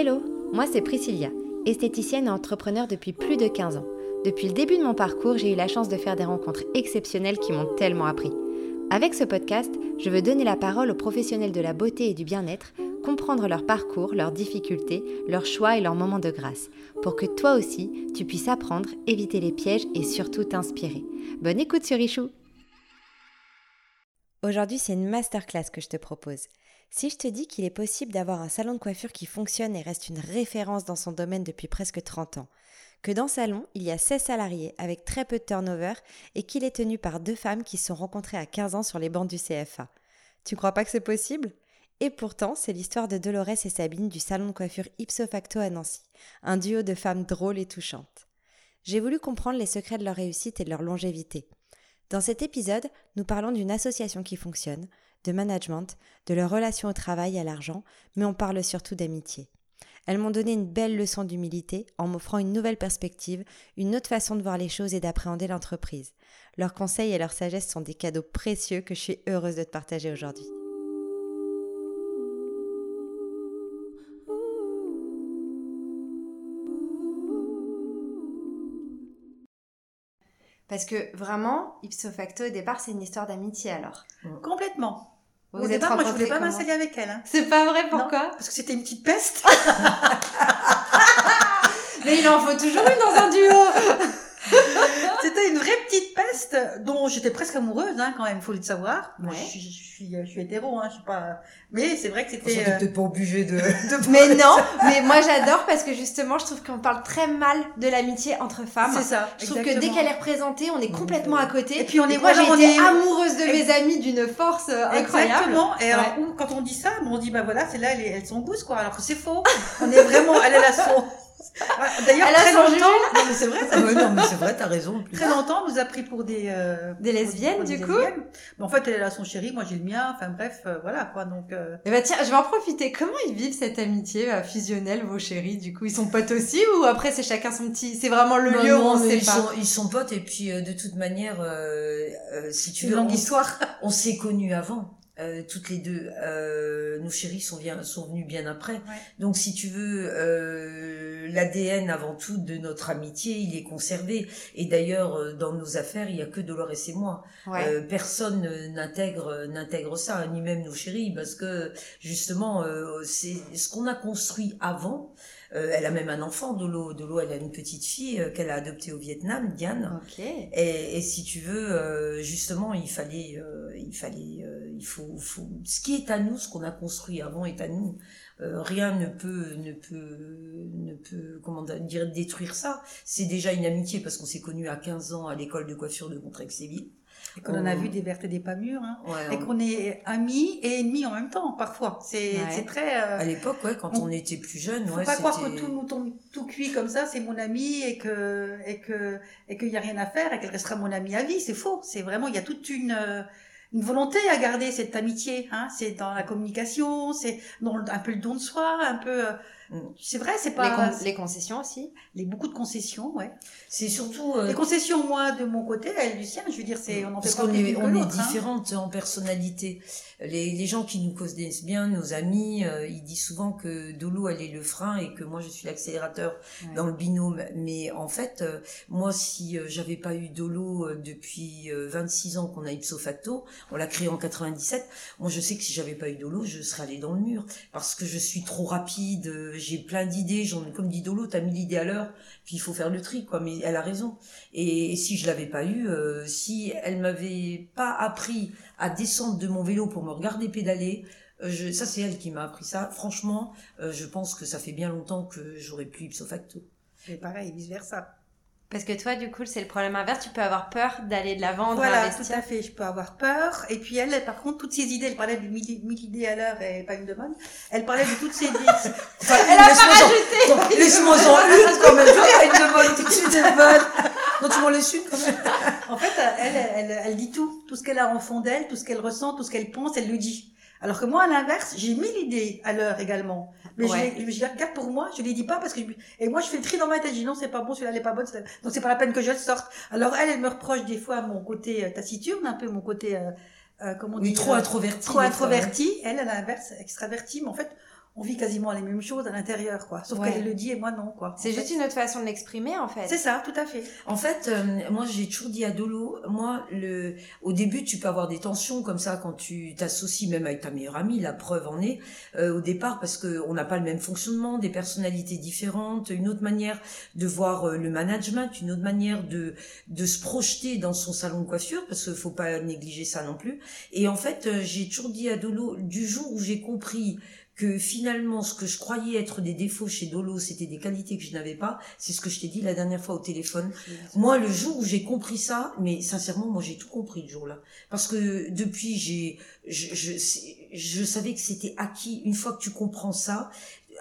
Hello, moi c'est Priscilla, esthéticienne et entrepreneur depuis plus de 15 ans. Depuis le début de mon parcours, j'ai eu la chance de faire des rencontres exceptionnelles qui m'ont tellement appris. Avec ce podcast, je veux donner la parole aux professionnels de la beauté et du bien-être, comprendre leur parcours, leurs difficultés, leurs choix et leurs moments de grâce, pour que toi aussi, tu puisses apprendre, éviter les pièges et surtout t'inspirer. Bonne écoute sur Richou Aujourd'hui, c'est une masterclass que je te propose. Si je te dis qu'il est possible d'avoir un salon de coiffure qui fonctionne et reste une référence dans son domaine depuis presque 30 ans, que dans salon, il y a 16 salariés avec très peu de turnover et qu'il est tenu par deux femmes qui se sont rencontrées à 15 ans sur les bancs du CFA. Tu crois pas que c'est possible? Et pourtant, c'est l'histoire de Dolores et Sabine du salon de coiffure ipso facto à Nancy, un duo de femmes drôles et touchantes. J'ai voulu comprendre les secrets de leur réussite et de leur longévité. Dans cet épisode, nous parlons d'une association qui fonctionne, de management, de leur relation au travail et à l'argent, mais on parle surtout d'amitié. Elles m'ont donné une belle leçon d'humilité en m'offrant une nouvelle perspective, une autre façon de voir les choses et d'appréhender l'entreprise. Leurs conseils et leur sagesse sont des cadeaux précieux que je suis heureuse de te partager aujourd'hui. Parce que vraiment, ipso facto, au départ, c'est une histoire d'amitié alors. Complètement. Vous Au départ, moi, je voulais pas m'installer avec elle. hein. C'est pas vrai, Non, pourquoi Parce que c'était une petite peste. Mais il en faut toujours une dans un duo c'était une vraie petite peste dont j'étais presque amoureuse, hein, quand même, faut le savoir. Moi, Ouais. je, suis, je, suis, je suis hétéro, hein, je suis pas. Mais c'est vrai que On c'était. euh, peut-être pas obligé de, de Mais non, mais moi j'adore parce que justement, je trouve qu'on parle très mal de l'amitié entre femmes. C'est ça. Je trouve que dès qu'elle est représentée, on est complètement à côté. Et puis on est moi, on été est- amoureuse de mes amis d'une force euh, incroyable. Exactement. Et alors, Ouais. quand on dit ça, on dit, bah voilà, c'est là, elles, elles sont gousses, quoi. Alors que c'est faux. On est vraiment, elle, elle a son. Ah, D'ailleurs, Elle a très son longtemps. jugement. Non, mais c'est vrai, ça. Ouais, non, mais c'est vrai, t'as raison. plus. Très longtemps, on nous a pris pour des. euh, Des lesbiennes, du des coup lesbiennes. Mais en fait, elle a son chéri, moi j'ai le mien. Enfin bref, euh, voilà, quoi. Donc. euh, Et bah tiens, je vais en profiter. Comment ils vivent cette amitié fusionnelle, vos chéris? Du coup, ils sont potes aussi ou après c'est chacun son petit C'est vraiment le Non, lieu où on sait ils pas? sont, ils sont potes et puis de toute manière, si tu une veux, longue on, histoire. on s'est connus avant. Euh, toutes les deux, euh, nos chéris sont, bien, sont venus bien après. Donc, si tu veux, euh, l'ADN avant tout de notre amitié, il est conservé. Et d'ailleurs, euh, dans nos affaires, il y a que Dolores et moi. Ouais. Euh, personne n'intègre n'intègre ça, ni même nos chéris, parce que justement, euh, c'est ce qu'on a construit avant. Euh, elle a même un enfant, Dolo. Dolo, elle a une petite fille euh, qu'elle a adoptée au Vietnam, Diane. Ok. Et, et si tu veux, euh, justement, il fallait, euh, il fallait, euh, il faut, faut, ce qui est à nous, ce qu'on a construit avant est à nous. Euh, rien ne peut, ne peut, ne peut, comment dire, détruire ça. C'est déjà une amitié parce qu'on s'est connus à 15 ans à l'école de coiffure de Contrexéville. Et qu'on en a Oh. vu des vertes et des pas mûres. Hein. Ouais, Et qu'on est amis et ennemis en même temps, parfois. C'est Ouais. très. euh, À l'époque, ouais, quand On- on était plus jeune, faut ouais, pas croire que tout nous tombe tout cuit comme ça, c'est mon ami et que et que et qu'il y a rien à faire et qu'elle restera mon amie à vie. C'est faux. C'est vraiment il y a toute une euh, une volonté à garder cette amitié. Hein. C'est dans la communication, c'est dans un peu le don de soi, un peu. C'est vrai, c'est Les, pas con- les concessions aussi. les beaucoup de concessions, ouais. C'est surtout euh, Les concessions, moi, de mon côté, elle du sien, je veux dire, c'est on en fait parce qu'on est, on hein. différentes en personnalité. Les, les gens qui nous connaissent bien, nos amis, euh, ils disent souvent que Dolo, elle est le frein et que moi, je suis l'accélérateur Ouais. dans le binôme. Mais en fait, euh, moi, si euh, j'avais pas eu Dolo euh, depuis euh, 26 ans qu'on a ipso facto, on l'a créé en 97, moi, je sais que si j'avais pas eu Dolo, je serais allée dans le mur parce que je suis trop rapide, euh, j'ai plein d'idées, j'en comme dit Dolo, t'as mis l'idée à l'heure, puis il faut faire le tri, quoi. Mais elle a raison. Et si je l'avais pas eu, euh, si elle m'avait pas appris à descendre de mon vélo pour me regarder pédaler, euh, ça c'est elle qui m'a appris ça. Franchement, euh, je pense que ça fait bien longtemps que j'aurais plus ipso facto. Et pareil, vice versa. Parce que toi, du coup, c'est le problème inverse. Tu peux avoir peur d'aller de l'avant, Voilà, investir. tout à fait. Je peux avoir peur. Et puis elle, par contre, toutes ses idées, elle parlait de 1000 1000 idées à l'heure et pas une de bonne. Elle parlait de toutes ses idées. Elle a pas rajouté. Laisse-moi en une quand même. Une de bonne, tout de suite de bonne. Non, tu m'en laisses une quand même. En fait, elle, elle, elle, elle dit tout. Tout ce qu'elle a en fond d'elle, tout ce qu'elle ressent, tout ce qu'elle pense, elle le dit. Alors que moi, à l'inverse, j'ai mille idées à l'heure également. Mais Ouais. je, les, je les regarde pour moi, je les dis pas parce que je- et moi je fais le tri dans ma tête. Je dis non, c'est pas bon, celui-là elle est pas bonne, donc c'est pas la peine que je le sorte. Alors elle, elle me reproche des fois mon côté euh, taciturne, un peu mon côté, euh, euh, comment Oui, dire, trop euh, introverti. trop introverti. Elle, à l'inverse, extraverti. Mais en fait, on vit quasiment les mêmes choses à l'intérieur, quoi. Sauf Ouais. qu'elle le dit et moi non, quoi. C'est juste fait, une autre façon de l'exprimer, en fait. C'est ça, tout à fait. En fait, euh, moi j'ai toujours dit à Dolo, moi le, au début tu peux avoir des tensions comme ça quand tu t'associes même avec ta meilleure amie, la preuve en est euh, au départ parce que on n'a pas le même fonctionnement, des personnalités différentes, une autre manière de voir euh, le management, une autre manière de de se projeter dans son salon de coiffure parce qu'il faut pas négliger ça non plus. Et en fait, euh, j'ai toujours dit à Dolo du jour où j'ai compris que finalement ce que je croyais être des défauts chez Dolo, c'était des qualités que je n'avais pas, c'est ce que je t'ai dit la dernière fois au téléphone. Moi, le jour où j'ai compris ça, mais sincèrement, moi, j'ai tout compris le jour-là. Parce que depuis, j'ai, je, je, je savais que c'était acquis. Une fois que tu comprends ça,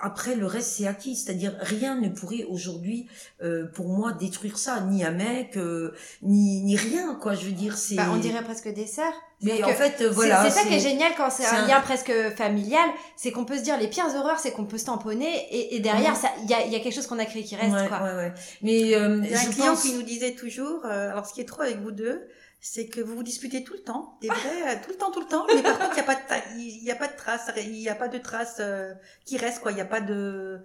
après, le reste, c'est acquis. C'est-à-dire, rien ne pourrait aujourd'hui, euh, pour moi, détruire ça. Ni un mec, euh, ni, ni rien, quoi. Je veux dire, c'est... Bah, on dirait presque des sœurs. Mais en fait, c'est- voilà. c'est ça qui est génial quand c'est un un- lien presque familial, c'est qu'on peut se dire les pires horreurs, c'est qu'on peut se tamponner et, et derrière, ça, il y a, y a quelque chose qu'on a créé qui reste, ouais, quoi. ouais, ouais. Mais euh, Il y a un client pense... qui nous disait toujours, euh, alors ce qui est trop avec vous deux, c'est que vous vous disputez tout le temps, des vrais, euh, tout le temps, tout le temps, mais par contre, il n'y a pas de, il y a pas de traces, il n'y a pas de traces euh, qui restent, quoi. Il n'y a pas de,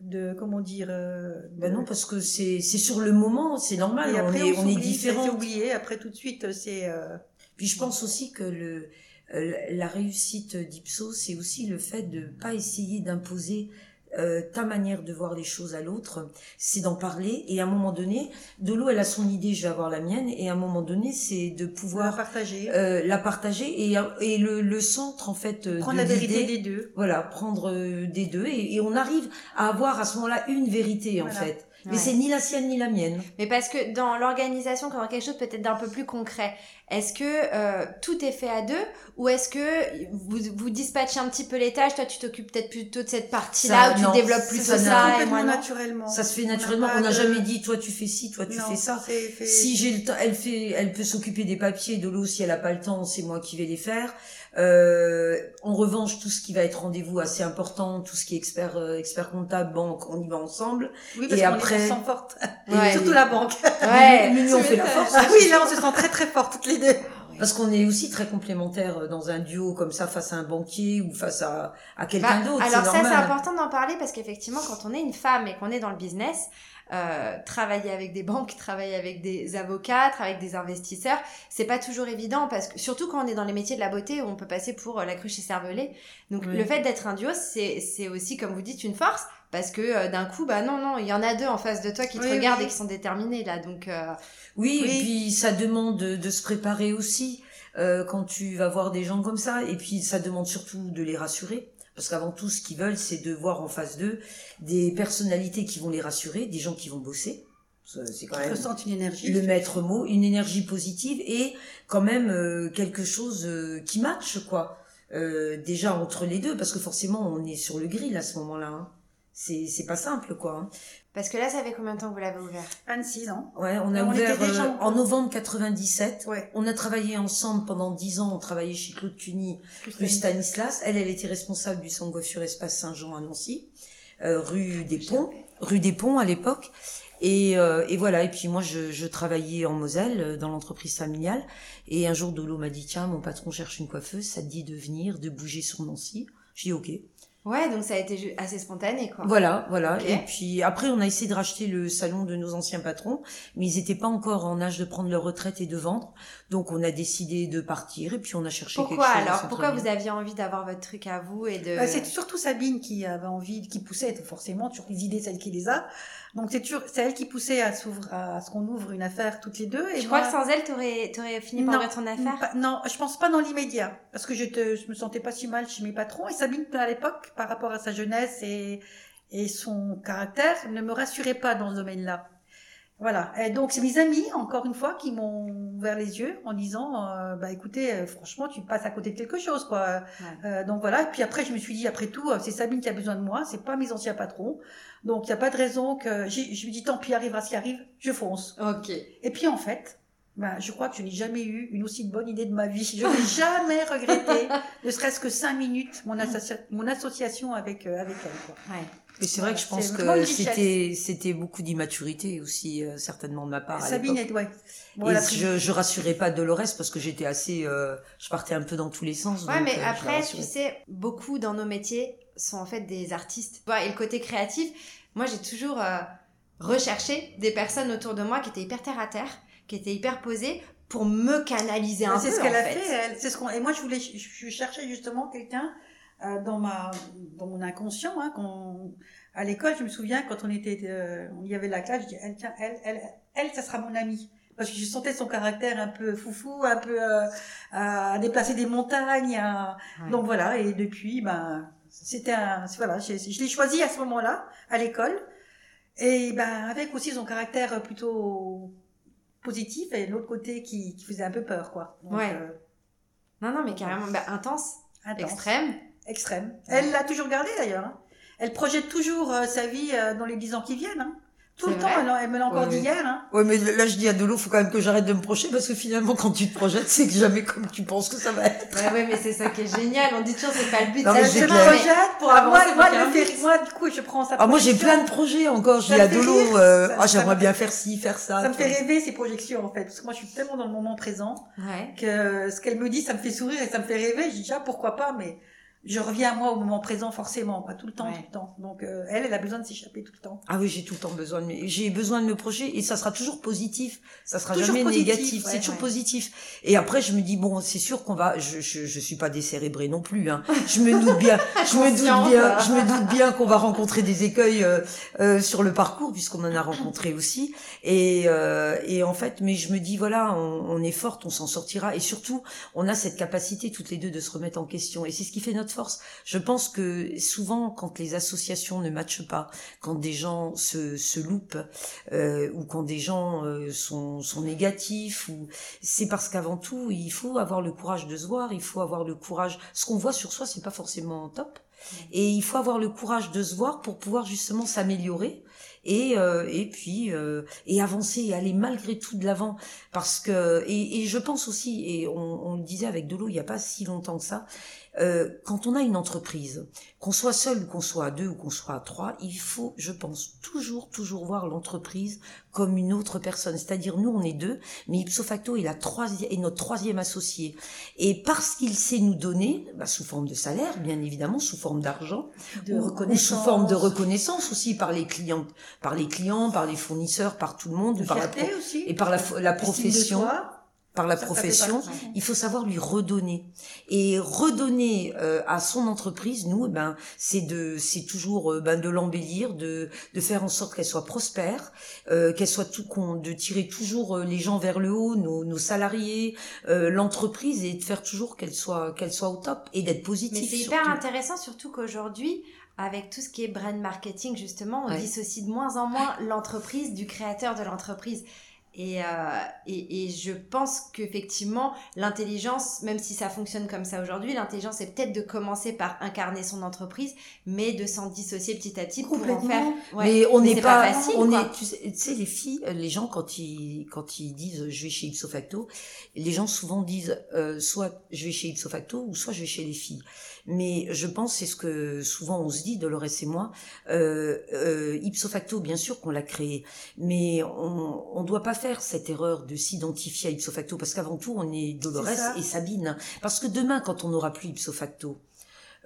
de, comment dire, euh, Ben non, parce que c'est c'est sur le moment, c'est normal, et on après, est, on est s'oublie, ça, différents. C'est oublié, après tout de suite, c'est, euh, Puis je pense aussi que le, la réussite d'Ipso, c'est aussi le fait de pas essayer d'imposer euh, ta manière de voir les choses à l'autre, c'est d'en parler. Et à un moment donné, Dolo elle a son idée, je vais avoir la mienne. Et à un moment donné c'est de pouvoir pouvoir partager, euh, la partager et, et le, le centre en fait euh, prendre de la vérité des deux. voilà, prendre euh, des deux. Et, et on arrive à avoir à ce moment-là une vérité en fait. Mais Ouais. c'est ni la sienne ni la mienne. Mais parce que dans l'organisation, quand on a quelque chose peut-être d'un peu plus concret, est-ce que euh, tout est fait à deux ou est-ce que vous, vous dispatchez un petit peu les tâches Toi, tu t'occupes peut-être plutôt de cette partie-là où tu non. développes plus Ça, ça, ça, et moi naturellement. Ça se fait n'a naturellement. On n'a de- jamais dit toi tu fais ci, toi tu Non, fais ça. fait- Si j'ai le temps, elle fait, elle peut s'occuper des papiers. De l'eau, si elle a pas le temps, c'est moi qui vais les faire. Euh, en revanche, tout ce qui va être rendez-vous assez important, tout ce qui est expert, euh, expert comptable, banque, on y va ensemble. Oui, parce Et qu'on après- est- on se sent forte. Ouais. Surtout la banque. Ouais. L'union fait la force. Ah oui, là, on se sent très très forte toutes les deux. Parce qu'on est aussi très complémentaires euh, dans un duo comme ça face à un banquier ou face à, à quelqu'un Bah, d'autre. alors c'est ça, c'est important d'en parler parce qu'effectivement, quand on est une femme et qu'on est dans le business, euh, travailler avec des banques, travailler avec des avocats, travailler avec des investisseurs, c'est pas toujours évident parce que surtout quand on est dans les métiers de la beauté on peut passer pour euh, la cruche et cervelet. Donc Oui. le fait d'être un duo, c'est c'est aussi comme vous dites une force parce que euh, d'un coup, bah non non, il y en a deux en face de toi qui te Oui, regardent oui. et qui sont déterminés là. Donc euh, Oui, Oui. et puis ça demande de, de se préparer aussi euh, quand tu vas voir des gens comme ça. Et puis ça demande surtout de les rassurer. Parce qu'avant tout, ce qu'ils veulent, c'est de voir en face d'eux des personnalités qui vont les rassurer, des gens qui vont bosser. C'est quand même une énergie. le maître mot, une énergie positive et quand même euh, quelque chose euh, qui matche, quoi. Euh, déjà entre les deux, parce que forcément, on est sur le grill à ce moment-là. Hein. C'est c'est pas simple, quoi. hein. Parce que là, ça fait combien de temps que vous l'avez ouvert? 26 ans. Ouais, on a On ouvert était déjà euh, en- en novembre 97. Ouais. On a travaillé ensemble pendant dix ans. On travaillait chez Claude Cuny, rue Stanislas. Elle, elle était responsable du centre coiffure Espace Saint-Jean à Nancy, euh, rue des Ponts, rue des Ponts à l'époque. Et, euh, et voilà. Et puis moi, je, je travaillais en Moselle dans l'entreprise familiale. Et un jour, Dolo m'a dit tiens, mon patron cherche une coiffeuse. Ça te dit de venir, de bouger sur Nancy. J'ai dit ok. Ouais, donc ça a été assez spontané quoi. Voilà, voilà. Et puis après, on a essayé de racheter le salon de nos anciens patrons, mais ils n'étaient pas encore en âge de prendre leur retraite et de vendre. Donc on a décidé de partir et puis on a cherché Pourquoi quelque chose. alors? Pourquoi vous aviez envie d'avoir votre truc à vous et de Bah, c'est surtout Sabine qui avait envie, qui poussait forcément toujours les idées, celle qui les a. Donc c'est toujours, c'est elle qui poussait à à ce qu'on ouvre une affaire toutes les deux. Et Je moi- crois que sans elle, t'aurais, t'aurais fini par Non, ouvrir ton affaire. Pas- non, je pense pas dans l'immédiat, parce que je, te, je me sentais pas si mal chez mes patrons. Et Sabine, à l'époque, par rapport à sa jeunesse et, et son caractère, ne me rassurait pas dans ce domaine-là. Voilà. Et donc c'est mes amis, encore une fois, qui m'ont ouvert les yeux en disant, euh, bah écoutez, euh, franchement, tu passes à côté de quelque chose, quoi. Euh, donc voilà. Et puis après, je me suis dit, après tout, c'est Sabine qui a besoin de moi, c'est pas mes anciens patrons. Donc il y a pas de raison que je me dis, tant pis, arrivera ce qui arrive, je fonce. Ok. Et puis en fait, ben, je crois que je n'ai jamais eu une aussi bonne idée de ma vie. Je n'ai jamais regretté, ne serait-ce que cinq minutes, mon, associa- mon association avec, euh, avec elle. Quoi. Ouais. Mais c'est vrai que je pense que c'était c'était beaucoup d'immaturité aussi euh, certainement de ma part. à Sabine ouais. Et je, je rassurais pas Dolores parce que j'étais assez, euh, je partais un peu dans tous les sens. Ouais, donc, mais euh, après, tu sais, beaucoup dans nos métiers sont en fait des artistes. Et le côté créatif, moi j'ai toujours euh, recherché des personnes autour de moi qui étaient hyper terre à terre, qui étaient hyper posées pour me canaliser un peu. C'est ce qu'elle a fait. Elle, c'est ce qu'on. Et moi je voulais, je, cherchais justement quelqu'un euh, dans ma, dans mon inconscient, hein, qu'on, à l'école, je me souviens quand on était, euh, il y avait la classe, je dis, elle, tiens, elle, elle, elle, ça sera mon amie parce que je sentais son caractère un peu foufou, un peu euh, à déplacer des montagnes. Donc voilà, et depuis, ben c'était un, voilà, je, je l'ai choisi à ce moment-là à l'école, et ben avec aussi son caractère plutôt positif et l'autre côté qui, qui, faisait un peu peur, quoi. ouais. Euh, non, non, mais carrément, ben, intense, extrême, extrême. Elle l'a toujours gardé d'ailleurs. Hein. Elle projette toujours euh, sa vie dans les dix ans qui viennent. Hein. Tout le temps, elle, me l'a encore dit hier. Hein. Ouais, mais là, je dis à Delo, faut quand même que j'arrête de me projeter parce que finalement, quand tu te projettes, c'est jamais comme tu penses que ça va être. Ouais, ouais, mais c'est ça qui est génial. On dit toujours, c'est pas le but. Non, mais je me projette pour avoir. Moi, moi, moi, du coup, je prends ça. Ah, moi, j'ai plein de projets encore. Je dis à Dolo, euh, ah, j'aimerais bien faire ci, faire ça. Ça me fait rêver ces projections, en fait. Parce que moi, je suis tellement dans le moment présent. Que ce qu'elle me dit, ça me fait sourire et ça me fait rêver. Je dis, ah, pourquoi pas, mais je reviens à moi au moment présent forcément, quoi, tout le temps, tout le temps. Donc euh, elle, elle a besoin de s'échapper tout le temps. Ah oui, j'ai tout le temps besoin de j'ai besoin de me projeter et ça sera toujours positif, ça sera jamais négatif, c'est toujours positif. Et après je me dis bon, c'est sûr qu'on va je, je je suis pas décérébré non plus hein. Je me doute bien, je me doute bien, je me doute bien qu'on va rencontrer des écueils euh, euh, sur le parcours puisqu'on en a rencontré aussi et euh, et en fait mais je me dis voilà, on, on est forte, on s'en sortira et surtout on a cette capacité toutes les deux de se remettre en question et c'est ce qui fait notre force. Je pense que souvent, quand les associations ne matchent pas, quand des gens se, se loupent, euh, ou quand des gens euh, sont, sont négatifs, ou c'est parce qu'avant tout, il faut avoir le courage de se voir, il faut avoir le courage. Ce qu'on voit sur soi, c'est pas forcément top. Et il faut avoir le courage de se voir pour pouvoir justement s'améliorer et euh, et puis euh, et avancer et aller malgré tout de l'avant parce que et, et, je pense aussi et on, on le disait avec Delo il y a pas si longtemps que ça euh, quand on a une entreprise, qu'on soit seul ou qu'on soit à deux ou qu'on soit à trois, il faut, je pense, toujours, toujours voir l'entreprise comme une autre personne. C'est-à-dire, nous, on est deux, mais ipso facto est, la troisième, est notre troisième associé. Et parce qu'il sait nous donner, bah, sous forme de salaire, bien évidemment, sous forme d'argent, reconnaissance. sous forme de reconnaissance aussi par les clients, par les clients, par les fournisseurs, par tout le monde, par la, aussi. et par la, la profession par la profession, il faut savoir lui redonner. Et redonner euh, à son entreprise, nous, eh ben, c'est de, c'est toujours euh, ben, de l'embellir, de, de faire en sorte qu'elle soit prospère, euh, qu'elle soit tout con, de tirer toujours les gens vers le haut, nos, nos salariés, l'entreprise, et de faire toujours qu'elle soit, qu'elle soit au top et d'être positive. Mais c'est hyper intéressant, surtout qu'aujourd'hui, avec tout ce qui est brand marketing, justement, on dissocie de moins en moins l'entreprise du créateur de l'entreprise. Et, euh, et, et, je pense qu'effectivement, l'intelligence, même si ça fonctionne comme ça aujourd'hui, l'intelligence c'est peut-être de commencer par incarner son entreprise, mais de s'en dissocier petit à petit pour en faire. mais on n'est pas, facile, on est, tu sais, les filles, les gens quand ils quand ils disent je vais chez ipso facto, les gens souvent disent euh, soit je vais chez ipso facto ou soit je vais chez les filles. Mais je pense c'est ce que souvent on se dit Dolores et moi. Euh, euh, ipso facto, bien sûr qu'on l'a créé, mais on on doit pas faire cette erreur de s'identifier à ipso facto parce qu'avant tout on est Dolores et Sabine. Parce que demain quand on n'aura plus ipso facto,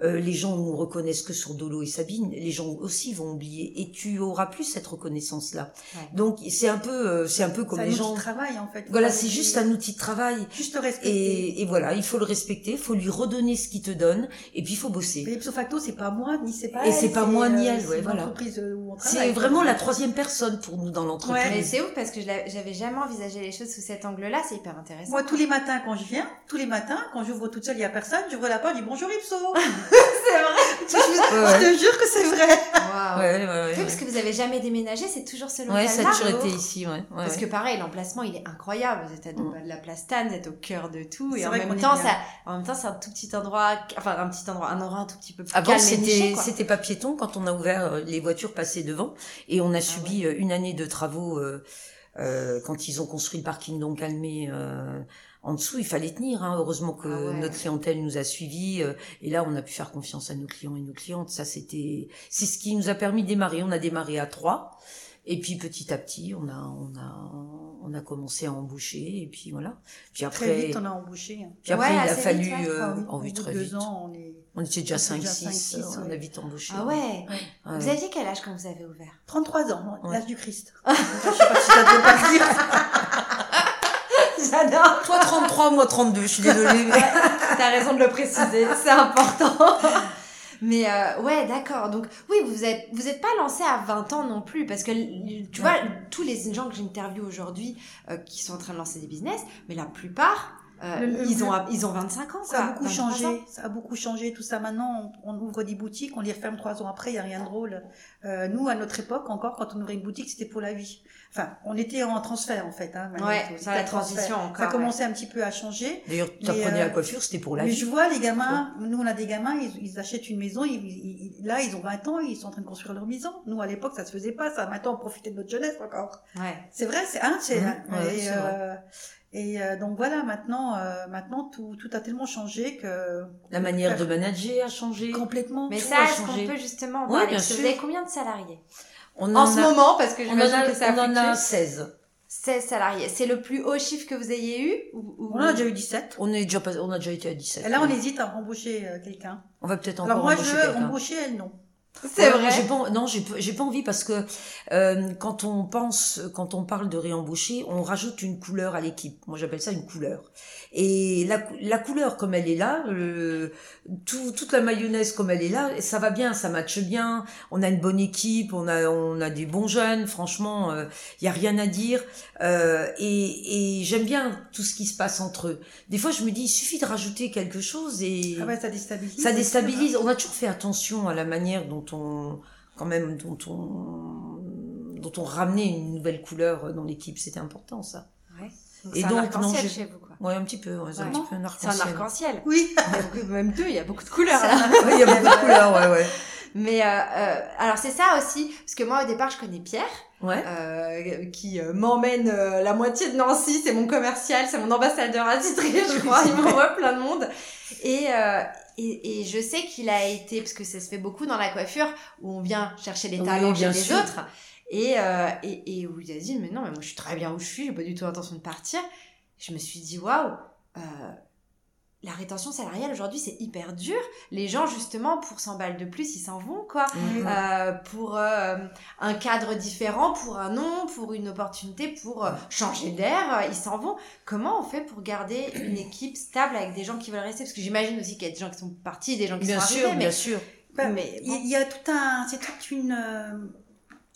euh, les gens nous reconnaissent que sur Dolo et Sabine, les gens aussi vont oublier et tu auras plus cette reconnaissance là. Donc c'est un peu euh, c'est un peu comme les gens de travail en fait. Voilà, c'est juste un outil de travail. Juste respecter. Et, et, voilà, il faut le respecter, il faut lui redonner ce qu'il te donne et puis il faut bosser. Mais ipso facto, c'est pas moi ni c'est pas Et c'est pas moi ni elle, ouais, voilà. C'est vraiment la troisième personne pour nous dans l'entreprise. Mais c'est ouf parce que je j'avais jamais envisagé les choses sous cet angle-là, c'est hyper intéressant. Moi tous les matins quand je viens, tous les matins quand j'ouvre toute seule, il y a personne, j'ouvre la porte, je dis bonjour Ipso. c'est vrai. Je te jure que c'est vrai. Ouais, ouais, oui, parce que vous avez jamais déménagé, c'est toujours ce local-là. Ouais, ça a toujours été ici, ouais. Parce que pareil, l'emplacement, il est incroyable. Vous êtes à de la place Stan, vous êtes au cœur de tout. Et en même, temps, ça, en même temps, c'est un tout petit endroit, enfin, un petit endroit, un endroit un tout petit peu plus Avant, c'était, c'était pas piéton quand on a ouvert, euh, les voitures passaient devant. Et on a ah subi euh, une année de travaux, euh, euh, quand ils ont construit le parking donc calmé euh, en dessous, il fallait tenir. Hein. Heureusement que ah notre clientèle nous a suivis. Euh, et là, on a pu faire confiance à nos clients et nos clientes. Ça, c'était, c'est ce qui nous a permis de démarrer. On a démarré à trois. Et puis petit à petit, on a, on a, on a commencé à embaucher et puis voilà. Puis après, Très vite, on a embauché. hein. puis après Ouais, il a fallu, vite, ouais. euh, en de très deux vite. ans, on est On était déjà on était déjà 5-6, 5-6, on a ouais. vite embauché. Ah ouais. Ouais. Vous aviez quel âge quand vous avez ouvert? 33 ans, Ouais. l'âge du Christ. je sais pas si ça peut pas le dire. Toi 33, moi 32, je suis désolée. T'as raison de le préciser, c'est important. Mais euh, ouais, d'accord. Donc oui, vous êtes vous êtes pas lancé à 20 ans non plus parce que tu vois tous les gens que j'interviewe aujourd'hui euh, qui sont en train de lancer des business, mais la plupart euh, Le- le- ils ont ils ont 25 ans Ça a beaucoup 23 ans. changé, ça a beaucoup changé tout ça. Maintenant, on, on ouvre des boutiques, on les referme trois ans après, il y a rien de drôle. Euh, nous, à notre époque, encore, quand on ouvrait une boutique, c'était pour la vie. Enfin, on était en transfert en fait. Hein, Ouais, ça la transfert. transition encore. Ça ouais. commençait un petit peu à changer. D'ailleurs, Mais, t'apprenais euh, la coiffure, c'était pour la Mais vie. je vois les gamins, nous on a des gamins, ils, ils achètent une maison, ils, là ils ont 20 ans, ils sont en train de construire leur maison. Nous à l'époque ça se faisait pas, ça. Maintenant on profitait de notre jeunesse encore. Ouais. C'est vrai, c'est hein, c'est Mhm, hein, ouais, et, euh, donc voilà maintenant, euh, maintenant tout, tout a tellement changé que La manière de manager a changé. complètement. Mais Tout ça, est-ce qu'on peut justement en Ouais, parler sûr. Vous avez combien de salariés On En ce a- moment, parce que en j'imagine que ça a on en a fluctué. 16. 16 salariés. C'est le plus haut chiffre que vous ayez eu ou, ou- On en a déjà eu 17. On, est déjà pas- on a déjà été à 17. Et là on ouais. hésite à embaucher euh, quelqu'un. On va peut-être encore Alors moi je embaucher veux quelqu'un. embaucher elle non. C'est vrai. j'ai pas, non, j'ai pas- j'ai pas envie parce que euh, quand on pense, quand on parle de réembaucher, on rajoute une couleur à l'équipe. Moi, j'appelle ça une couleur. Et la, la couleur comme elle est là, le- tout, toute la mayonnaise comme elle est là, ça va bien, ça matche bien. On a une bonne équipe, on a, on a des bons jeunes. Franchement, il y a rien à dire. Euh, et et j'aime bien tout ce qui se passe entre eux. Des fois, je me dis, il suffit de rajouter quelque chose et Ah ouais, ça déstabilise. ça déstabilise. On a toujours fait attention à la manière dont on, quand même, dont on, dont on ramenait une nouvelle couleur dans l'équipe. C'était important, ça. Ouais. Donc Et c'est un donc, arc-en-ciel chez vous, quoi. Ouais, un petit peu. ouais, c'est un Ouais. petit peu un C'est un arc-en-ciel. hein. Oui. Beaucoup- Même deux, il y a beaucoup de couleurs là. Ouais, Il y a beaucoup de couleurs, ouais, ouais. Mais euh, euh, alors c'est ça aussi, parce que moi au départ je connais Pierre, Ouais. euh, qui m'emmène la moitié de Nancy, c'est mon commercial, c'est mon ambassadeur attitré, je crois, il m'envoie plein de monde. Et, et, et je sais qu'il a été, parce que ça se fait beaucoup dans la coiffure, où on vient chercher les Oui, talents bien chez les sûr. autres, et, euh, et, et où il a dit, mais non, mais moi je suis très bien où je suis, j'ai pas du tout l'intention de partir. Je me suis dit, waouh, euh, la rétention salariale aujourd'hui c'est hyper dur. Les gens justement pour 100 balles de plus ils s'en vont quoi. Mhm. Euh, pour euh, un cadre différent, pour un nom, pour une opportunité, pour euh, changer d'air, euh, ils s'en vont. Comment on fait pour garder une équipe stable avec des gens qui veulent rester? Parce que j'imagine aussi qu'il y a des gens qui sont partis, des gens qui Bien sont sûr, arrivés, bien mais, sûr. Bah, mais Il bon. il y a tout un, c'est toute une,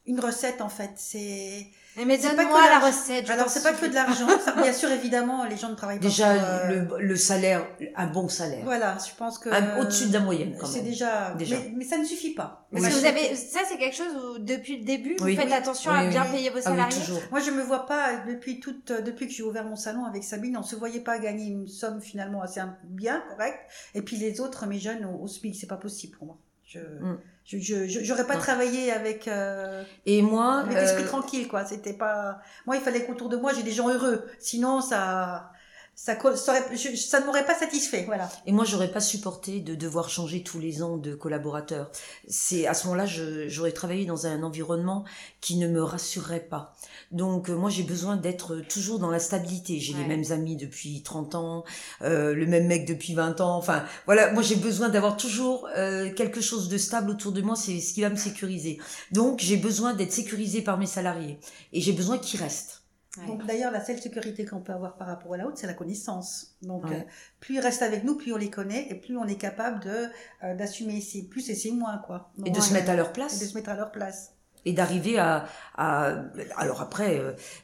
une recette en fait. C'est Mais, mais c'est pas donne-moi la recette. alors c'est pas que de l'argent. Bien sûr, évidemment, les gens ne travaillent pas. Déjà, pour, euh, le, le salaire, un bon salaire. Voilà, je pense que Au-dessus de la moyenne, quand C'est même. déjà, Déjà. Mais, mais ça ne suffit pas. Parce que vous avez, ça c'est quelque chose où depuis le début Oui. vous faites Oui. attention Oui, à bien payer vos Ah oui, salariés. toujours. Moi, je me vois pas depuis toute, depuis que j'ai ouvert mon salon avec Sabine, on se voyait pas gagner une somme finalement assez bien correcte. Et puis les autres, mes jeunes au, au SMIC, c'est pas possible pour moi. Je, Mm. je, je, j'aurais pas Non. travaillé avec, euh, Et moi, avec l'esprit euh, tranquille, quoi. C'était pas. Moi, il fallait qu'autour de moi, j'ai des gens heureux. Sinon, ça, ça, ça, aurait- je- ça ne m'aurait pas satisfait. Voilà. Et moi, j'aurais pas supporté de devoir changer tous les ans de collaborateurs. C'est à ce moment-là, je- j'aurais travaillé dans un environnement qui ne me rassurerait pas. Donc, euh, moi, j'ai besoin d'être toujours dans la stabilité. J'ai Ouais. les mêmes amis depuis 30 ans, euh, le même mec depuis 20 ans. Enfin, voilà, moi, j'ai besoin d'avoir toujours euh, quelque chose de stable autour de moi. C'est ce qui va me sécuriser. Donc, j'ai besoin d'être sécurisé par mes salariés. Et j'ai besoin qu'ils restent. Ouais. Donc, d'ailleurs, la seule sécurité qu'on peut avoir par rapport à la haute, c'est la connaissance. Donc, Ouais. euh, plus ils restent avec nous, plus on les connaît et plus on est capable de euh, d'assumer ses plus et ses moins, quoi. Et de se mettre à leur et place. de se mettre à leur place. et d'arriver à, à alors après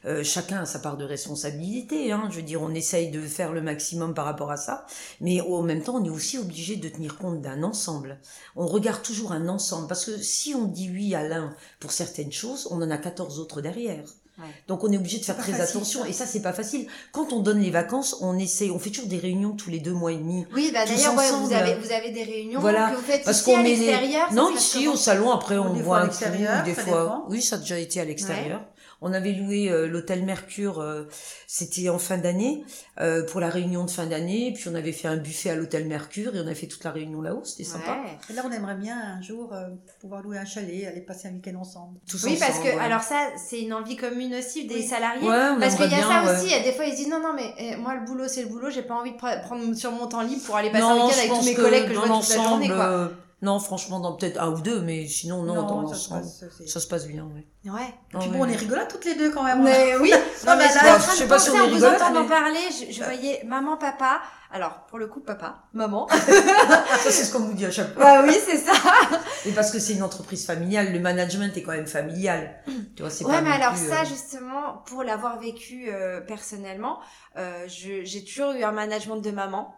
euh, chacun a sa part de responsabilité hein, je veux dire on essaye de faire le maximum par rapport à ça mais en même temps on est aussi obligé de tenir compte d'un ensemble on regarde toujours un ensemble parce que si on dit oui à l'un pour certaines choses on en a 14 autres derrière Ouais. donc on est obligé de faire très facile, attention. et ça c'est pas facile. Quand on donne les vacances on essaye on fait toujours des réunions tous les deux mois et demi. Oui, bah d'ailleurs, ouais, vous, avez, vous avez des réunions. Voilà, que vous faites parce qu'on est les- non ici au salon après on voit un coup l'extérieur, des fois dépend. oui ça a déjà été à l'extérieur On avait loué euh, l'hôtel Mercure, euh, c'était en fin d'année, euh, pour la réunion de fin d'année. Puis on avait fait un buffet à l'hôtel Mercure et on a fait toute la réunion là-haut. C'était sympa. Ouais. Et là, on aimerait bien un jour euh, pouvoir louer un chalet, aller passer un week-end ensemble. Tous Oui, parce que, ouais. alors ça, c'est une envie commune aussi des Oui. salariés. Ouais, on Parce qu'il y a ça aussi, il y a des fois ils se disent non, non, mais eh, moi le boulot c'est le boulot, j'ai pas envie de pre- prendre sur mon temps libre pour aller passer un week-end avec tous mes collègues que je vois toute la journée. Quoi. Non, franchement, dans peut-être un ou deux, mais sinon, non, dans ça se passe, c'est- ça se passe bien, ouais. Ouais. Et puis bon, on est rigolotes toutes les deux quand même. Mais oui, Non, mais je là, en je sais pas si on en est vous rigolote, entendant mais- parler, je, voyais maman, papa. Alors, pour le coup, papa, maman. Ça, c'est ce qu'on nous dit à chaque fois. bah oui, c'est ça. Et parce que c'est une entreprise familiale, le management est quand même familial. Tu vois, c'est Ouais, pas mais non alors plus, ça, euh, justement, pour l'avoir vécu euh, personnellement, euh, j'ai toujours eu un management de maman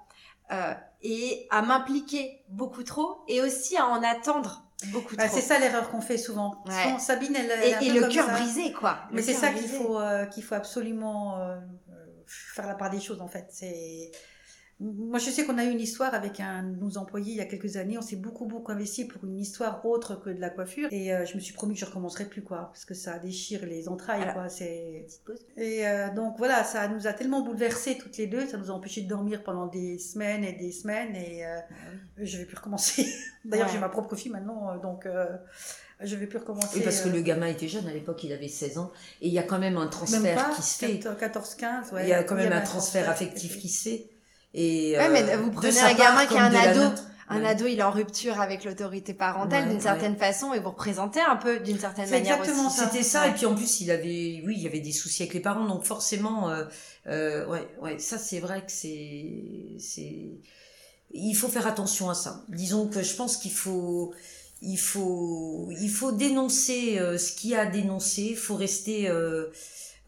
euh, et à m'impliquer beaucoup trop et aussi à en attendre beaucoup Bah, trop. c'est ça l'erreur qu'on fait souvent. Ouais. Souvent, Sabine, elle, Et, le cœur brisé, quoi. Mais c'est ça qu'il faut, euh, qu'il faut absolument euh, faire la part des choses en fait. C'est moi je sais qu'on a eu une histoire avec un de nos employés il y a quelques années. On s'est beaucoup beaucoup investi pour une histoire autre que de la coiffure et euh, je me suis promis que je recommencerai plus quoi parce que ça déchire les entrailles Alors, quoi. C'est et euh, donc voilà ça nous a tellement bouleversés toutes les deux. Ça nous a empêché de dormir pendant des semaines et des semaines et euh, je vais plus recommencer. D'ailleurs Ouais. j'ai ma propre fille maintenant euh, donc je vais plus recommencer. Oui, parce que euh, le gamin était jeune à l'époque, il avait 16 ans. Et il y a quand même un même transfert pas, qui se fait. 14-15, ouais. il y a quand même un transfert affectif qui se fait. Et, Ouais, mais euh, vous prenez un gamin qui est un ado. Un Ouais. ado, il est en rupture avec l'autorité parentale Ouais, d'une ouais. certaine façon et vous représentez un peu d'une certaine C'est manière exactement aussi. C'était ça, Ouais. et puis en plus, il avait, oui, il y avait des soucis avec les parents, donc forcément, euh, euh, ouais, ouais, ça c'est vrai que c'est, c'est, il faut faire attention à ça. Disons que je pense qu'il faut, il faut, il faut dénoncer euh, ce qu'il y a à dénoncer. Il faut rester. euh,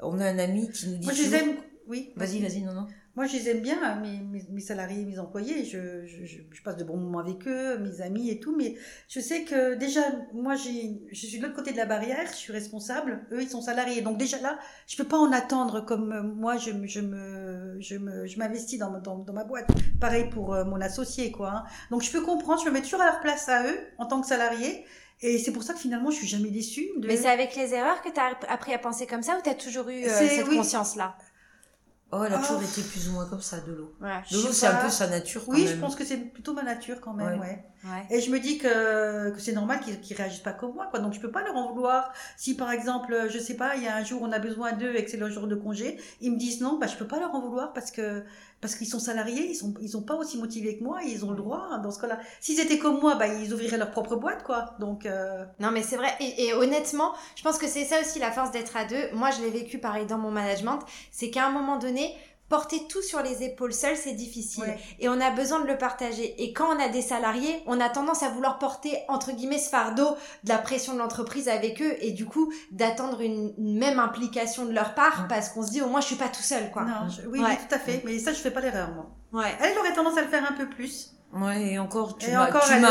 on a un ami qui nous dit. Moi, je les toujours- aime. Oui. Vas-y, vas-y, non, non. Moi, je les aime bien, mes, mes, mes salariés, mes employés. Je, je, je, passe de bons moments avec eux, mes amis et tout. Mais je sais que déjà, moi, je suis de l'autre côté de la barrière. Je suis responsable. Eux, ils sont salariés. Donc déjà là, je peux pas en attendre comme euh, moi, je, me- je me, je me, je m'investis dans, ma- dans, dans ma boîte. Pareil pour euh, mon associé, quoi. hein. Donc je peux comprendre. Je me mets toujours à leur place à eux en tant que salarié. Et c'est pour ça que finalement, je suis jamais déçue. De... Mais c'est avec les erreurs que tu as appris à penser comme ça ou tu as toujours eu euh, cette oui. conscience-là? Oh, elle a Oh. toujours été plus ou moins comme ça, de l'eau. Ouais. De l'eau, sais c'est un peu sa nature quand Oui, même. je pense que c'est plutôt ma nature quand même, Ouais. ouais. Ouais. Et je me dis que, que c'est normal qu'ils qu'ils réagissent pas comme moi, quoi. Donc je peux pas leur en vouloir. Si par exemple, euh, je sais pas, il y a un jour on a besoin d'eux et que c'est leur jour de congé, ils me disent non, bah je peux pas leur en vouloir parce que parce qu'ils sont salariés, ils sont ils sont pas aussi motivés que moi, et ils ont le droit hein, dans ce cas-là. S'ils étaient comme moi, bah ils ouvriraient leur propre boîte, quoi. Donc euh, Non, mais c'est vrai. Et, et honnêtement, je pense que c'est ça aussi la force d'être à deux. Moi, je l'ai vécu pareil dans mon management. C'est qu'à un moment donné, porter tout sur les épaules seul, c'est difficile. ouais. Et on a besoin de le partager. Et quand on a des salariés, on a tendance à vouloir porter, entre guillemets, ce fardeau de la pression de l'entreprise avec eux. Et du coup, d'attendre une, une même implication de leur part parce qu'on se dit, au moins, je suis pas tout seul, quoi. non, je- oui, Ouais. oui, tout à fait. Mais ça, je fais pas l'erreur, moi. Ouais. Elle aurait tendance à le faire un peu plus. Ouais, et encore, tu m'as, elle,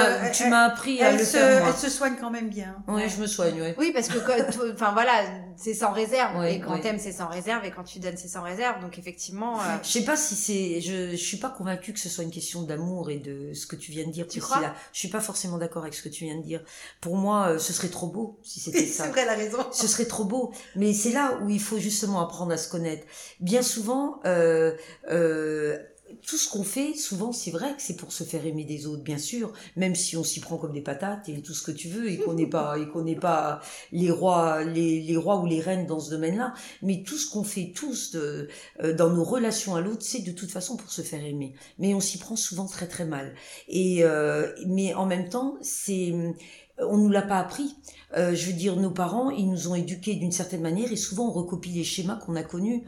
euh, m'as appris à Elle le se, faire, moi. elle se soigne quand même bien. Ouais, je me soigne, ouais. Oui, parce que, enfin voilà, c'est sans réserve. Ouais, et quand ouais. t'aimes, c'est sans réserve. Et quand tu donnes, c'est sans réserve. Donc, effectivement, euh, Je sais pas si c'est, je, je suis pas convaincue que ce soit une question d'amour et de ce que tu viens de dire, Tu crois Je suis pas forcément d'accord avec ce que tu viens de dire. Pour moi, euh, ce serait trop beau si c'était ça. c'est vrai, elle a raison. Ce serait trop beau, mais c'est là où il faut justement apprendre à se connaître. Bien souvent, euh, euh, tout ce qu'on fait, souvent, c'est vrai que c'est pour se faire aimer des autres, bien sûr, même si on s'y prend comme des patates et tout ce que tu veux, et qu'on n'est pas, et qu'on n'est pas les rois, les, les rois ou les reines dans ce domaine-là. Mais tout ce qu'on fait tous de, euh, dans nos relations à l'autre, c'est de toute façon pour se faire aimer. Mais on s'y prend souvent très très mal. Et euh, mais en même temps, c'est, on nous l'a pas appris. Euh, je veux dire, nos parents, ils nous ont éduqués d'une certaine manière et souvent on recopie les schémas qu'on a connus.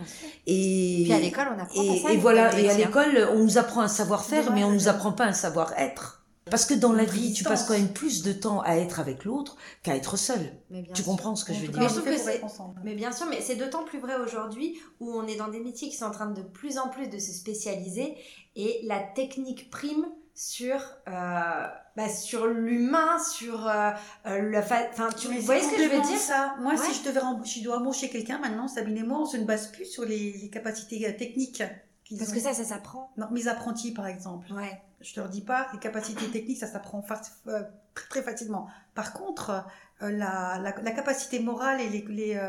Et, puis à l'école, on apprend et, pas ça. et voilà, et à l'école, on nous apprend un savoir-faire, mais on nous apprend pas un savoir-être. Parce que dans la vie, tu passes quand même plus de temps à être avec l'autre qu'à être seul. Mais bien Tu sûr. comprends ce que En je veux dire? Mais bien sûr, mais c'est d'autant plus vrai aujourd'hui où on est dans des métiers qui sont en train de plus en plus de se spécialiser et la technique prime sur euh, bah, sur l'humain, sur euh, euh, le fa- enfin tu vous c'est voyez ce que je veux dire ça? Moi, Ouais. si je devais, je dois embaucher quelqu'un maintenant, Sabine et moi, on se ne base plus sur les, les capacités euh, techniques. Parce ont. que ça, ça s'apprend. Non, mes apprentis, par exemple. Ouais. Je te dis pas, les capacités techniques, ça s'apprend euh, très facilement. Par contre, euh, la, la, la capacité morale et les, les,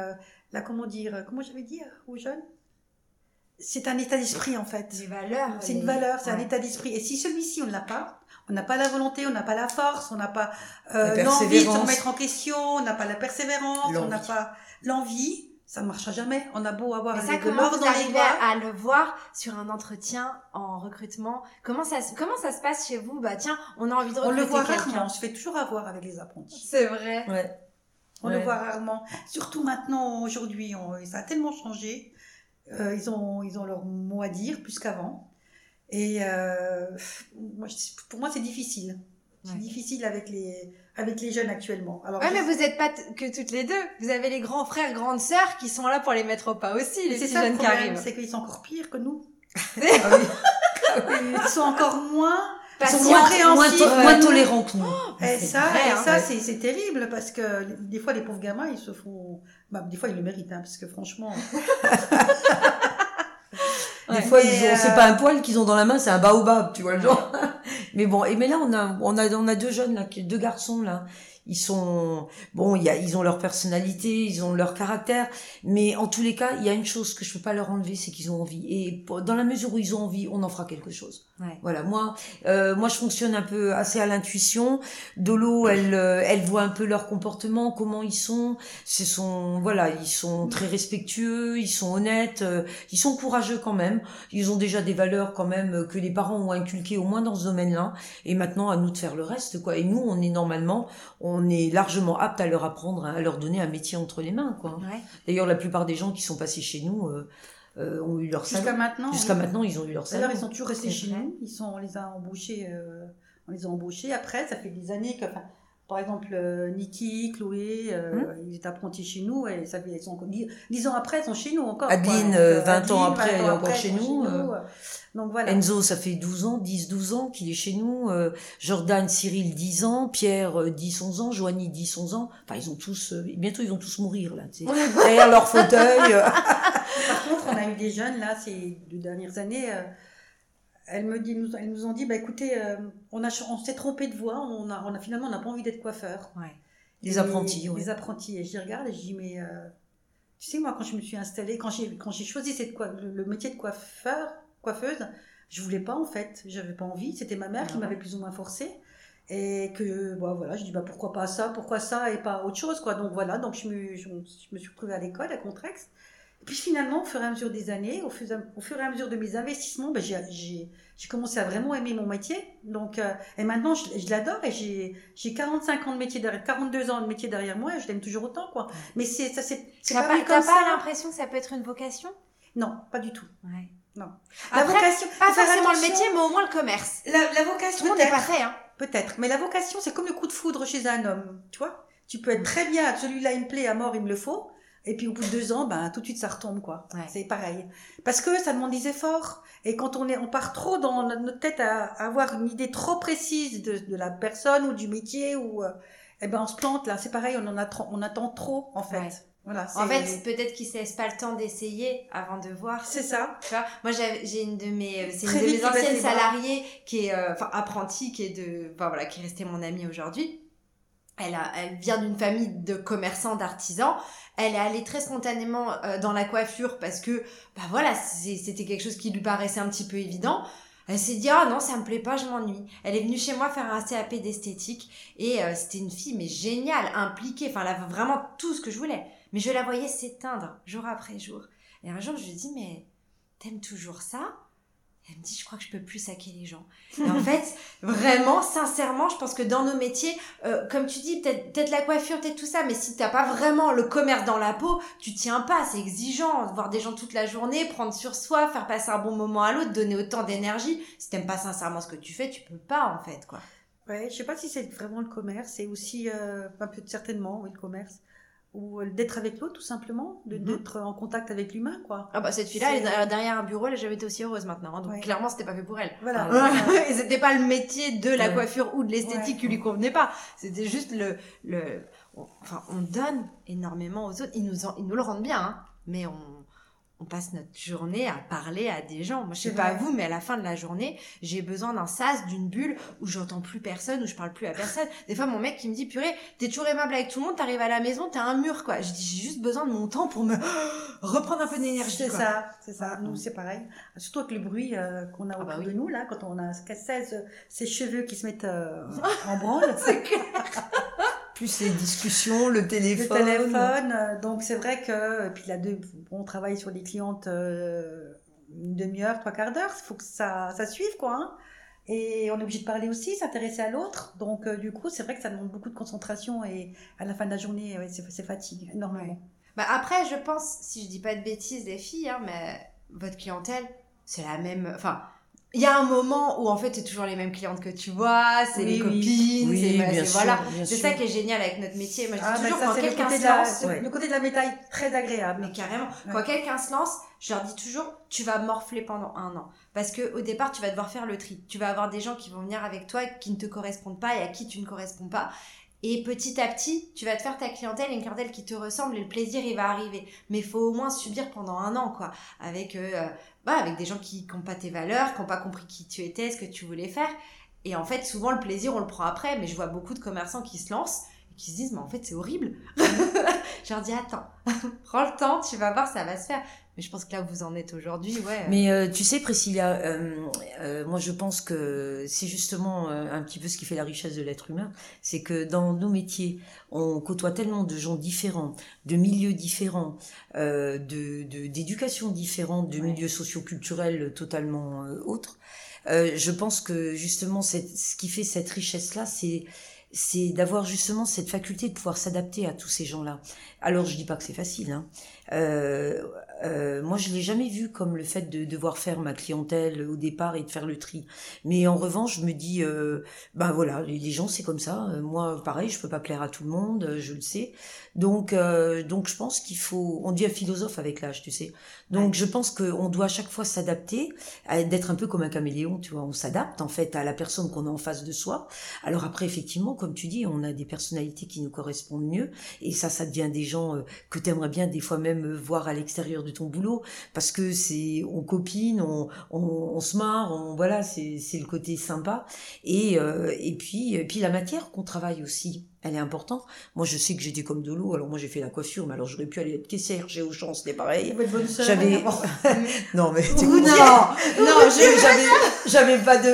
la comment dire, comment j'avais dit aux jeunes? C'est un état d'esprit en fait. Des valeurs. C'est une valeur, c'est un état d'esprit. Et si celui-ci on ne l'a pas, on n'a pas la volonté, on n'a pas la force, on n'a pas euh, l'envie de se remettre en question, on n'a pas la persévérance, on n'a pas l'envie, ça ne marchera jamais. On a beau avoir Mais ça, comment vous arrivez à le voir sur un entretien en recrutement? Comment ça, comment ça se passe chez vous? Bah tiens, on a envie de recruter On le voit rarement. On se fait toujours avoir avec les apprentis. C'est vrai. Ouais. On le voit rarement. Surtout maintenant, aujourd'hui, ça a tellement changé. Euh, ils ont, ils ont leur mot à dire plus qu'avant. Et euh, pour moi, c'est difficile. C'est difficile avec les, avec les jeunes actuellement. Alors, ouais, mais vous n'êtes pas que toutes les deux. Vous avez les grands frères, grandes sœurs qui sont là pour les mettre au pas aussi, les petits jeunes qui arrivent. C'est qu'ils sont encore pires que nous. Ah ils sont encore moins ils sont moins, moins, moins tolérants que nous. Oh, et ça, et hein. ça c'est terrible parce que des fois les pauvres gamins ils se font, bah, des fois ils le méritent hein, parce que franchement. Des fois, ils ont, c'est pas un poil qu'ils ont dans la main, c'est un baobab, tu vois le genre. mais bon, et mais là, on a, on a, on a deux jeunes là, deux garçons là, ils sont bon, il y a, ils ont leur personnalité, ils ont leur caractère, mais en tous les cas, il y a une chose que je peux pas leur enlever, c'est qu'ils ont envie. Et dans la mesure où ils ont envie, on en fera quelque chose. Ouais. Voilà, moi, euh, moi, je fonctionne un peu assez à l'intuition. Dolo, elle, euh, elle voit un peu leur comportement, comment ils sont. Ce sont, voilà, ils sont très respectueux, ils sont honnêtes, euh, ils sont courageux quand même. Ils ont déjà des valeurs quand même que les parents ont inculquées au moins dans ce domaine-là. Et maintenant, à nous de faire le reste, quoi. Et nous, on est normalement, on est largement apte à leur apprendre, à leur donner un métier entre les mains, quoi. Ouais. D'ailleurs, la plupart des gens qui sont passés chez nous. Euh, euh, ont eu leur salaire. Jusqu'à maintenant. Jusqu'à maintenant, ils ont eu leur salaire. D'ailleurs, ils sont toujours restés chez nous. Ils sont, on les a embauchés. Euh, on les a embauchés. Après, ça fait des années que, enfin, par exemple, euh, Niki, Chloé, euh, hum. ils étaient apprentis chez nous et ça ils sont, dix, ans après, ils sont chez nous encore. Adeline, 20 euh, ans après, elle est encore chez nous. Donc voilà. Enzo, ça fait 12 ans, 10, 12 ans qu'il est chez nous. Jordan, Cyril, 10 ans. Pierre, 10, 11 ans. Joanie, 10, 11 ans. Enfin, ils ont tous, bientôt ils vont tous mourir, là, derrière leur fauteuil. Par contre, on a eu des jeunes, là, ces deux dernières années, elles me dit, nous, elles nous ont dit, bah écoutez, euh, on, a, on s'est trompé de voix, on a, on a finalement, on n'a pas envie d'être coiffeur. Ouais. Les apprentis, oui. Les apprentis. Et j'y regarde et je dis, mais euh, tu sais, moi, quand je me suis installée, quand j'ai, quand j'ai choisi cette, le, métier de coiffeur, coiffeuse, je voulais pas en fait, j'avais pas envie. C'était ma mère qui ah m'avait plus ou moins forcée. Et que, bah, voilà, je dis, bah, pourquoi pas ça, pourquoi ça et pas autre chose, quoi. Donc voilà, donc je me, je, me suis retrouvée à l'école, à Contrex. Puis finalement, au fur et à mesure des années, au fur, au fur et à mesure de mes investissements, ben j'ai commencé à vraiment aimer mon métier. Donc, euh, et maintenant, je, je l'adore et j'ai 45 ans de métier derrière, 42 ans de métier derrière moi et je l'aime toujours autant, quoi. Mais c'est ça, c'est pas, pas, pas l'impression que ça peut être une vocation? Non, pas du tout. Ouais. Non. La vocation, pas forcément le métier, mais au moins le commerce. La, la vocation, tout le monde n'est pas fait, hein. Peut-être. Mais la vocation, c'est comme le coup de foudre chez un homme, tu vois. Tu peux être très bien, celui-là il me plaît à mort, il me le faut. Et puis au bout de deux ans, ben tout de suite ça retombe quoi. C'est pareil. Parce que ça demande des efforts. Et quand on est, on part trop dans notre tête à, avoir une idée trop précise de, de, la personne ou du métier ou, euh, eh ben on se plante là. C'est pareil, on en a on attend trop en fait. Voilà, en fait, peut-être qu'ils ne se laissent pas le temps d'essayer avant de voir. C'est ça. Tu vois, moi j'ai une de mes, euh, c'est une de mes anciennes salariées qui est, euh, enfin apprentie, qui est de, enfin voilà, qui est restée mon amie aujourd'hui. Elle, a, elle vient d'une famille de commerçants, d'artisans. Elle est allée très spontanément euh, dans la coiffure parce que, bah voilà, c'était quelque chose qui lui paraissait un petit peu évident. Elle s'est dit ah non ça me plaît pas je m'ennuie. Elle est venue chez moi faire un CAP d'esthétique et euh, c'était une fille mais géniale, impliquée, enfin elle avait vraiment tout ce que je voulais. Mais je la voyais s'éteindre jour après jour. Et un jour je lui dis mais t'aimes toujours ça? Elle me dit, je crois que je peux plus saquer les gens. Et en fait, vraiment, sincèrement, je pense que dans nos métiers, euh, comme tu dis, peut-être peut la coiffure, peut-être tout ça, mais si t'as pas vraiment le commerce dans la peau, tu tiens pas, c'est exigeant. Voir des gens toute la journée, prendre sur soi, faire passer un bon moment à l'autre, donner autant d'énergie. Si t'aimes pas sincèrement ce que tu fais, tu peux pas, en fait, quoi. Ouais, je sais pas si c'est vraiment le commerce, c'est aussi, euh, un peu certainement, oui, le commerce ou d'être avec l'autre tout simplement, mhm. d'être en contact avec l'humain quoi. Ah bah cette fille-là, elle est derrière un bureau, elle n'a jamais été aussi heureuse maintenant. Hein, donc clairement, c'était pas fait pour elle. Voilà. Et c'était pas le métier de la coiffure ou de l'esthétique qui lui convenait pas. C'était juste le, le, enfin, on donne énormément aux autres. Ils nous, ils nous le rendent bien, hein, mais on, on passe notre journée à parler à des gens. Moi, je sais pas vous, mais à la fin de la journée, j'ai besoin d'un sas, d'une bulle où j'entends plus personne, où je parle plus à personne. Des fois, mon mec qui me dit, purée, t'es toujours aimable avec tout le monde, t'arrives à la maison, t'as un mur, quoi. Je dis, j'ai juste besoin de mon temps pour me reprendre un peu d'énergie. C'est ça, c'est ça. Nous, c'est pareil. Surtout avec le bruit euh, qu'on a ah bah autour de nous, là, quand on a 16, ces cheveux qui se mettent euh, en branle. c'est clair plus les discussions, le téléphone. Le téléphone. Euh, donc c'est vrai que puis là deux, on travaille sur des clientes euh, une demi-heure, trois quarts d'heure. Il faut que ça, ça suive quoi. Hein. Et on est obligé de parler aussi, s'intéresser à l'autre. Donc euh, du coup, c'est vrai que ça demande beaucoup de concentration et à la fin de la journée, c'est fatigue énormément. Bah après, je pense, si je dis pas de bêtises, les filles, hein, mais votre clientèle, c'est la même. Enfin, il y a un moment où en fait c'est toujours les mêmes clientes que tu vois, c'est les copines, c'est voilà. C'est ça qui est génial avec notre métier. Moi, je ah, toujours quand quelqu'un se lance, le côté de la médaille très agréable. Mais carrément, quand quelqu'un se lance, je leur dis toujours, tu vas morfler pendant un an, parce que au départ tu vas devoir faire le tri. Tu vas avoir des gens qui vont venir avec toi qui ne te correspondent pas et à qui tu ne corresponds pas. Et petit à petit, tu vas te faire ta clientèle, une clientèle qui te ressemble et le plaisir, il va arriver. Mais faut au moins subir pendant un an, quoi. Avec euh, bah, avec des gens qui n'ont pas tes valeurs, qui n'ont pas compris qui tu étais, ce que tu voulais faire. Et en fait, souvent, le plaisir, on le prend après. Mais je vois beaucoup de commerçants qui se lancent et qui se disent, mais en fait, c'est horrible. je leur dis, attends, prends le temps, tu vas voir, ça va se faire. Mais je pense que là où vous en êtes aujourd'hui, ouais. Mais euh, tu sais, Priscilla, euh, euh, moi je pense que c'est justement un petit peu ce qui fait la richesse de l'être humain, c'est que dans nos métiers, on côtoie tellement de gens différents, de milieux différents, de d'éducation différente, de milieux socioculturels totalement autres. je pense que justement, ce qui fait cette richesse-là, c'est c'est d'avoir justement cette faculté de pouvoir s'adapter à tous ces gens-là. Alors je dis pas que c'est facile, hein. Euh, euh, moi, je l'ai jamais vu comme le fait de devoir faire ma clientèle au départ et de faire le tri. Mais en revanche, je me dis, euh, ben voilà, les, gens c'est comme ça. Euh, moi, pareil, je peux pas plaire à tout le monde, euh, je le sais. Donc, donc je pense qu'il faut, on devient philosophe avec l'âge, tu sais. Donc, je pense qu'on doit à chaque fois s'adapter, d'être un peu comme un caméléon, tu vois. On s'adapte en fait à la personne qu'on a en face de soi. Alors après, effectivement, comme tu dis, on a des personnalités qui nous correspondent mieux, et ça, ça devient des gens que tu aimerais bien des fois même voir à l'extérieur ton boulot parce que c'est on copine, on, on, se marre, on voilà, c'est le côté sympa. Et euh, et puis et puis la matière qu'on travaille aussi elle est importante. Moi, je sais que j'étais comme de l'eau, alors moi j'ai fait la couvre, mais alors j'aurais pu aller être caissière j'ai au chance c'était pareil. J'avais. non, mais non, non, j'avais, j'avais pas de.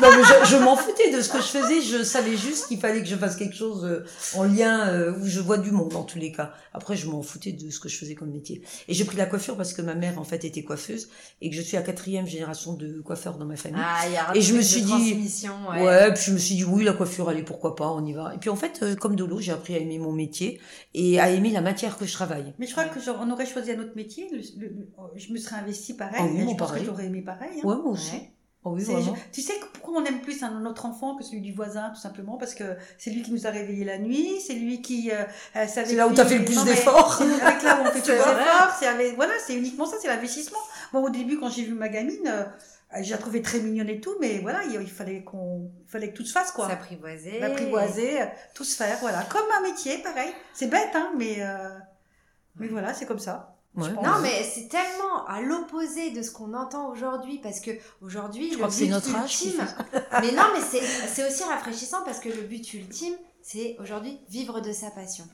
Non, mais je, m'en foutais de ce que je faisais. Je savais juste qu'il fallait que je fasse quelque chose euh, en lien euh, où je vois du monde en tous les cas. Après, je m'en foutais de ce que je faisais comme métier. Et j'ai pris la coiffure parce que ma mère en fait était coiffeuse et que je suis la quatrième génération de coiffeurs dans ma famille. Ah, y a et je me suis dit. Ouais. ouais. Puis je me suis dit oui, la coiffure, allez, pourquoi pas, on y va. Et puis en fait euh, comme de l'eau, j'ai appris à aimer mon métier et à aimer la matière que je travaille. Mais je crois que genre, on aurait choisi un autre métier, je me serais investie pareil. Ah je pense que j'aurais aimé pareil. Hein. Ouais, moi aussi. Oh oui, tu sais pourquoi on aime plus un, notre enfant que celui du voisin, tout simplement? Parce que c'est lui qui nous a réveillés la nuit, c'est lui qui euh, euh C'est là où tu as fait le plus d'efforts. Avec là où on fait plus d'efforts. C'est voilà, c'est uniquement ça, c'est l'investissement. Moi, au début, quand j'ai vu ma gamine, euh, j'ai trouvé très mignonne et tout, mais voilà, il, fallait qu'on, il fallait que tout se fasse, quoi. S'apprivoiser. Apprivoiser, tout se faire, voilà. Comme un métier, pareil. C'est bête, hein, mais, euh, mais voilà, c'est comme ça. Non, mais c'est tellement à l'opposé de ce qu'on entend aujourd'hui, parce que aujourd'hui, le but notre ultime. mais non, mais c'est, c'est aussi rafraîchissant parce que le but ultime, c'est aujourd'hui vivre de sa passion.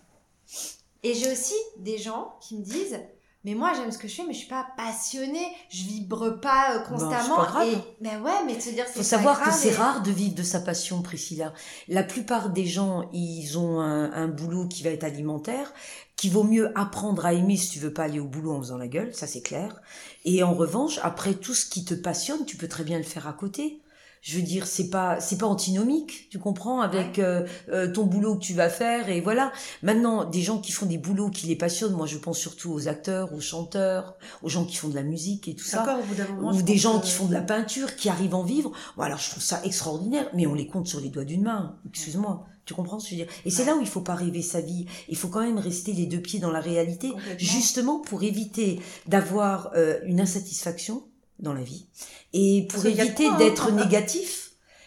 Et j'ai aussi des gens qui me disent, mais moi j'aime ce que je fais mais je suis pas passionnée. Je vibre pas euh, constamment. pas et ben ouais mais se dire c'est faut savoir que c'est rare de vivre de sa passion Priscilla. La plupart des gens ils ont un, un, boulot qui va être alimentaire qui vaut mieux apprendre à aimer si tu veux pas aller au boulot en faisant la gueule ça c'est clair. Et en revanche après tout ce qui te passionne tu peux très bien le faire à côté je veux dire c'est pas c'est pas antinomique tu comprends avec euh, euh, ton boulot que tu vas faire et voilà. Maintenant des gens qui font des boulots qui les passionnent moi je pense surtout aux acteurs aux chanteurs aux gens qui font de la musique et tout ça. Ou des gens qui font de la peinture qui arrivent à en vivre. Voilà je trouve ça extraordinaire mais on les compte sur les doigts d'une main excuse-moi tu comprends ce que je veux dire? Et c'est là où il faut pas rêver sa vie. Il faut quand même rester les deux pieds dans la réalité, justement pour éviter d'avoir euh, une insatisfaction dans la vie. Et pour éviter d'être négatif,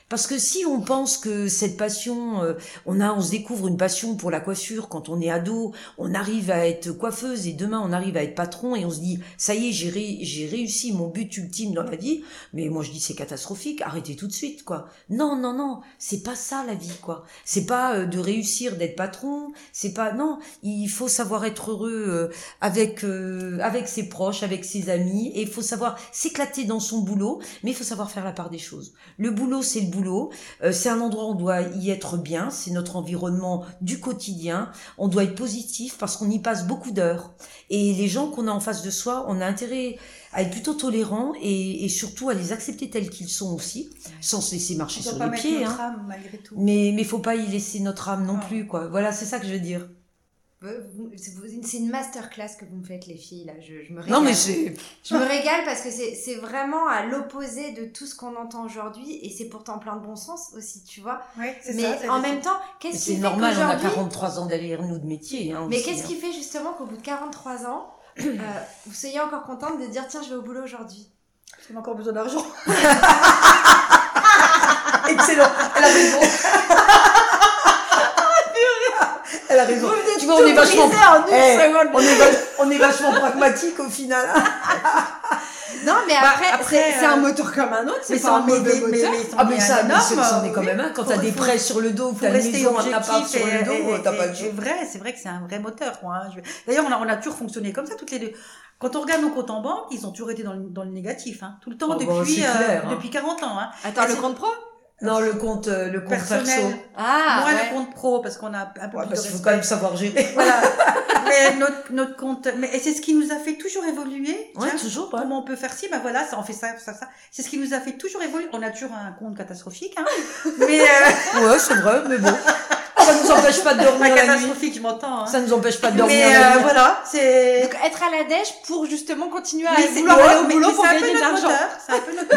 Parce que si on pense que cette passion, euh, on a, on se découvre une passion pour la coiffure quand on est ado, on arrive à être coiffeuse et demain on arrive à être patron et on se dit ça y est j'ai j'ai réussi mon but ultime dans la vie. Mais moi je dis c'est catastrophique, arrêtez tout de suite quoi. Non non non, c'est pas ça la vie quoi. C'est pas euh, de réussir d'être patron, c'est pas non. Il faut savoir être heureux euh, avec avec ses proches, avec ses amis et il faut savoir s'éclater dans son boulot, mais il faut savoir faire la part des choses. Le boulot c'est le boulot euh, c'est un endroit où on doit y être bien, c'est notre environnement du quotidien. On doit être positif parce qu'on y passe beaucoup d'heures. Et les gens qu'on a en face de soi, on a intérêt à être plutôt tolérant et, surtout à les accepter tels qu'ils sont aussi, sans se laisser marcher sur les pieds. Hein. Mais mais faut pas y laisser notre âme non, plus quoi. Voilà, c'est ça que je veux dire. C'est une masterclass que vous me faites, les filles, là. Je, me régale. Non, mais. Je me régale parce que c'est vraiment à l'opposé de tout ce qu'on entend aujourd'hui et c'est pourtant plein de bon sens aussi, tu vois. Oui, c'est Mais en même temps, qu'est-ce qui fait C'est normal, on a 43 ans derrière nous de métier. Hein, mais qu'est-ce qui hein. fait justement qu'au bout de 43 ans, euh, vous soyez encore contente de dire tiens, je vais au boulot aujourd'hui? J'ai encore besoin d'argent. Excellent, elle a raison. Elle a raison. Tu vois, on est vachement, eh, on, est on est vachement pragmatique au final. Non, mais bah, après, c'est un euh, moteur comme un autre, c'est pas un mauvais moteur. Mais, ah, mais ça, c'en est quand même un. Quand t'as des prêts sur le dos, t'as une maison, un appart sur le dos, t'as pas. C'est vrai, c'est vrai que c'est un vrai moteur. Hein. D'ailleurs, on a, on a toujours fonctionné comme ça, toutes les deux. Quand on regarde nos comptes en banque, ils ont toujours été dans le, dans le négatif, hein. tout le temps, ah, depuis, euh, hein. depuis 40 ans. Hein. Attends, le compte pro? Non, le compte, euh, le compte personnel. Ah, Moi, le compte pro, parce qu'on a un peu ouais, parce qu'il faut quand même savoir gérer. Voilà. mais notre, notre compte, mais et c'est ce qui nous a fait toujours évoluer. Ouais, toujours. Comment on peut faire ci? Ben voilà, ça, on fait ça, ça, ça. C'est ce qui nous a fait toujours évoluer. On a toujours un compte catastrophique, hein. mais euh... ouais, c'est vrai, mais bon ça nous empêche pas de dormir la nuit. je m'entends. Hein. Ça nous empêche pas de dormir Mais euh, voilà, c'est. Donc être à la dèche pour justement continuer à vouloir aller au boulot pour gagner de l'argent.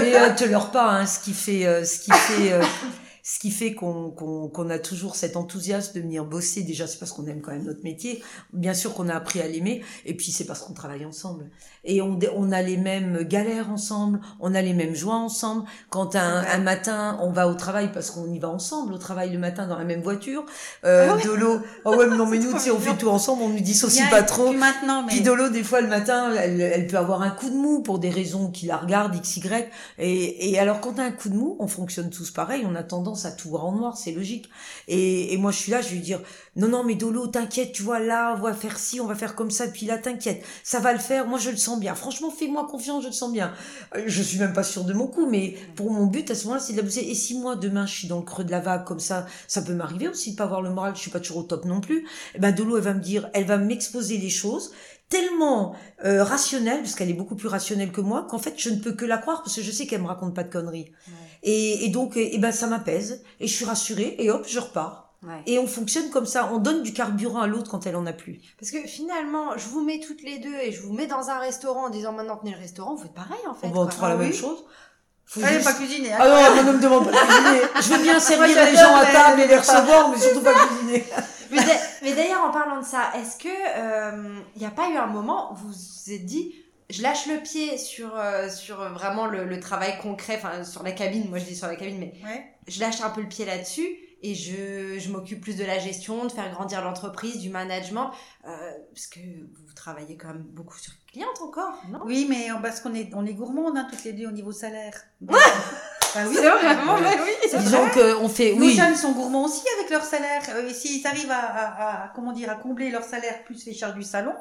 Mais euh, te leurre pas, hein, ce qui fait, euh, ce qui fait. Ce qui fait qu'on qu'on a toujours cet enthousiasme de venir bosser. Déjà, c'est parce qu'on aime quand même notre métier. Bien sûr qu'on a appris à l'aimer. Et puis, c'est parce qu'on travaille ensemble. Et on, on a les mêmes galères ensemble. On a les mêmes joies ensemble. Quand un, un matin, on va au travail parce qu'on y va ensemble, au travail le matin dans la même voiture. Euh, ah Dolo, oh ouais, non, mais nous, sais, on fait tout ensemble. On nous dissocie pas trop. Puis maintenant, mais... Puis des fois, le matin, elle, elle, peut avoir un coup de mou pour des raisons qui la regardent, x, y. Et, et alors, quand t'as un coup de mou, on fonctionne tous pareil. On a tendance à tout voir en noir, c'est logique. Et, et, moi, je suis là, je vais lui dire, non, non, mais Dolo, t'inquiète, tu vois, là, on va faire ci, on va faire comme ça, puis là, t'inquiète, ça va le faire, moi, je le sens bien. Franchement, fais-moi confiance, je le sens bien. Euh, je suis même pas sûre de mon coup, mais pour mon but, à ce moment-là, c'est de la bosser. Et si moi, demain, je suis dans le creux de la vague, comme ça, ça peut m'arriver aussi de pas avoir le moral, je suis pas toujours au top non plus. Et eh ben, Dolo, elle va me dire, elle va m'exposer les choses tellement euh, rationnelle, parce qu'elle est beaucoup plus rationnelle que moi, qu'en fait je ne peux que la croire parce que je sais qu'elle me raconte pas de conneries. Et, et, donc, et, ben ça m'apaise et je suis rassurée et hop, je repars. Et on fonctionne comme ça, on donne du carburant à l'autre quand elle en a plus. Parce que finalement, je vous mets toutes les deux et je vous mets dans un restaurant en disant maintenant tenez le restaurant, vous faites pareil en fait. On va faire la ah même chose. Faut Allez, pas cuisiner. Ah non, ne me demande pas de cuisiner. Je veux bien servir les gens à table et les recevoir, mais surtout pas cuisiner. mais d'ailleurs, en parlant de ça, est-ce que il euh, n'y a pas eu un moment où vous vous êtes dit je lâche le pied sur euh, sur vraiment le, le travail concret, enfin sur la cabine. Moi, je dis sur la cabine, mais je lâche un peu le pied là-dessus et je, je m'occupe plus de la gestion, de faire grandir l'entreprise, du management, euh, parce que vous travaillez quand même beaucoup sur clientes encore, non? Oui, mais parce qu'on est on est gourmandes hein, toutes les deux au niveau salaire. Bah oui, vraiment, bah oui. Disons qu'on fait, oui. jeunes sont gourmands aussi avec leur salaire. Euh, S'ils arrivent à, à, à, comment dire, à combler leur salaire plus les charges du salon,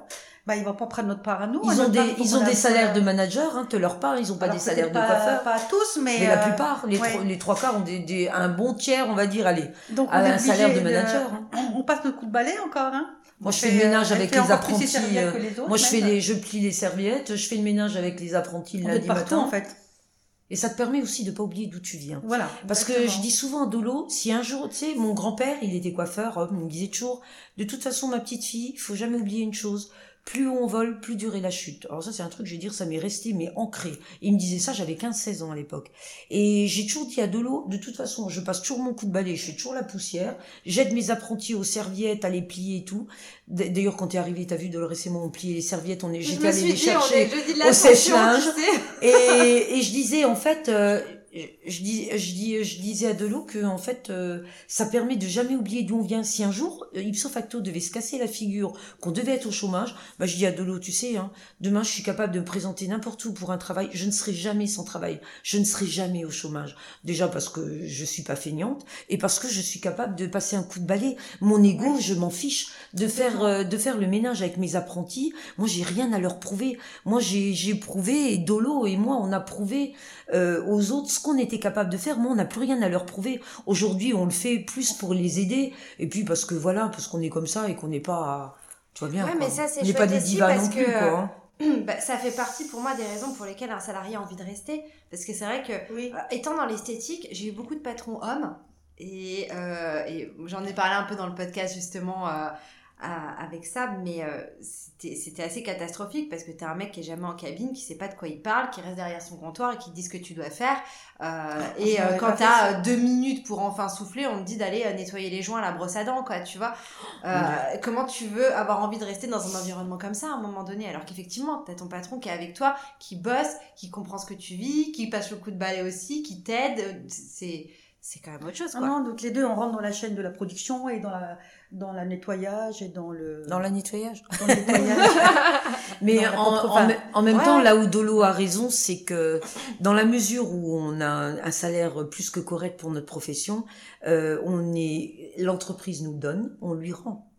bah ils vont pas prendre notre part à nous. Ils ont des, ils ont des salaires de manager, hein, de leur part. Ils ont pas des salaires de coiffeurs. Pas tous, mais. Mais la euh, plupart, les, les trois quarts ont des, des, un bon tiers, on va dire, allez, Donc, à un salaire de manager. Hein. On passe notre coup de balai encore, hein. Moi, je fais le ménage avec les apprentis. Euh, moi, je fais les, je plie les serviettes, je fais le ménage avec les apprentis le lundi matin. en fait. Et ça te permet aussi de pas oublier d'où tu viens. Voilà. Parce que je dis souvent à Dolo, si un jour, tu sais, mon grand-père, il était coiffeur, il me disait toujours, de toute façon, ma petite fille, il faut jamais oublier une chose plus on vole, plus dure est la chute. Alors ça, c'est un truc, je vais dire, ça m'est resté, mais ancré. Il me disait ça, j'avais 15-16 ans à l'époque. Et j'ai toujours dit à Delo, de toute façon, je passe toujours mon coup de balai, je fais toujours la poussière, j'aide mes apprentis aux serviettes, à les plier et tout. D'ailleurs, quand t'es arrivé, t'as vu, Dolores et moi, on pliait les serviettes, on est, j'étais allée les chercher au sèche-linge. Et, et je disais, en fait, euh, je, dis, je, dis, je disais à Delot que en fait, euh, ça permet de jamais oublier d'où on vient. Si un jour euh, ipso facto devait se casser la figure, qu'on devait être au chômage, bah je dis à Delot, tu sais, hein, demain je suis capable de me présenter n'importe où pour un travail, je ne serai jamais sans travail, je ne serai jamais au chômage. Déjà parce que je suis pas feignante et parce que je suis capable de passer un coup de balai. Mon ego, je m'en fiche de faire euh, de faire le ménage avec mes apprentis. Moi, j'ai rien à leur prouver. Moi, j'ai prouvé et Dolo et moi, on a prouvé euh, aux autres qu'on était capable de faire. Moi, on n'a plus rien à leur prouver. Aujourd'hui, on le fait plus pour les aider, et puis parce que voilà, parce qu'on est comme ça et qu'on n'est pas, tu vois bien, ouais, mais ça, c'est on n'est pas des divas non plus, quoi. Hein. Bah, ça fait partie pour moi des raisons pour lesquelles un salarié a envie de rester. Parce que c'est vrai que, euh, étant dans l'esthétique, j'ai eu beaucoup de patrons hommes. Et, euh, et j'en ai parlé un peu dans le podcast justement avec ça, mais euh, c'était assez catastrophique parce que t'es un mec qui est jamais en cabine, qui sait pas de quoi il parle, qui reste derrière son comptoir et qui dit ce que tu dois faire. Euh, ah, et euh, quand t'as deux minutes pour enfin souffler, on te dit d'aller nettoyer les joints à la brosse à dents, quoi, tu vois. comment tu veux avoir envie de rester dans un environnement comme ça à un moment donné? Alors qu'effectivement, t'as ton patron qui est avec toi, qui bosse, qui comprend ce que tu vis, qui passe le coup de balai aussi, qui t'aide. C'est c'est quand même autre chose. Quoi. non, donc les deux, on rentre dans la chaîne de la production et dans la, dans la nettoyage et dans le. Dans la nettoyage. Dans le nettoyage. Mais en, même temps, là où Dolo a raison, c'est que dans la mesure où on a un, salaire plus que correct pour notre profession, euh, on est, l'entreprise nous donne, on lui rend.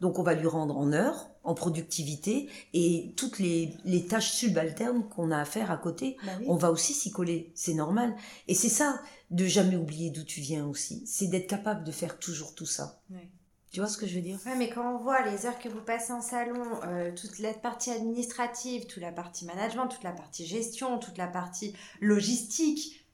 Donc on va lui rendre en heures, en productivité et toutes les, les tâches subalternes qu'on a à faire à côté, bah on va aussi s'y coller. C'est normal. Et c'est ça, de jamais oublier d'où tu viens aussi. C'est d'être capable de faire toujours tout ça. Tu vois ce que je veux dire? Ouais, mais quand on voit les heures que vous passez en salon, euh, toute la partie administrative, toute la partie management, toute la partie gestion, toute la partie logistique,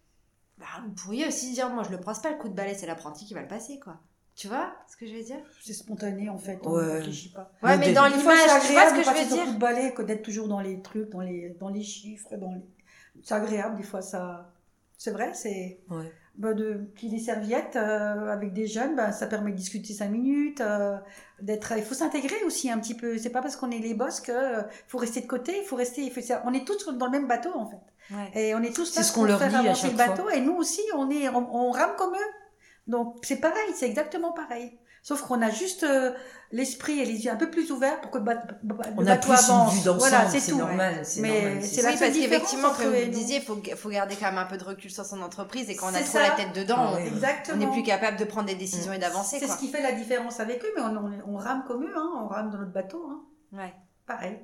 bah, vous pourriez aussi dire, moi je le prends pas le coup de balai, c'est l'apprenti qui va le passer, quoi. Tu vois ce que je veux dire? C'est spontané en fait, on ouais. réfléchit pas. Ouais, mais dans l'image, tu vois ce que je veux dire? coup de balai que d'être toujours dans les trucs, dans les, dans les chiffres, dans les... C'est agréable, des fois ça... C'est vrai, c'est... Ouais. Bah de puis les serviettes euh, avec des jeunes, bah, ça permet de discuter cinq minutes, euh, d'être. Il faut s'intégrer aussi un petit peu. C'est pas parce qu'on est les boss que euh, faut rester de côté. Il faut rester. Faut, on est tous dans le même bateau en fait. Ouais. Et on est tous là ce qu'on leur dit à le bateau. Et nous aussi, on est, on rame comme eux. Donc c'est pareil, c'est exactement pareil. Sauf qu'on a juste euh, l'esprit et les yeux un peu plus ouverts pour que le, bateau, on a plus avance. Une vue voilà, c'est tout. Normal, Mais c'est oui, parce qu'effectivement, comme vous disiez, il faut, faut garder quand même un peu de recul sur son entreprise et quand on a trop la tête dedans, on n'est plus capable de prendre des décisions et d'avancer. C'est ce qui fait la différence avec eux, mais on, on, rame comme eux, hein, on rame dans notre bateau. Hein. Ouais. Pareil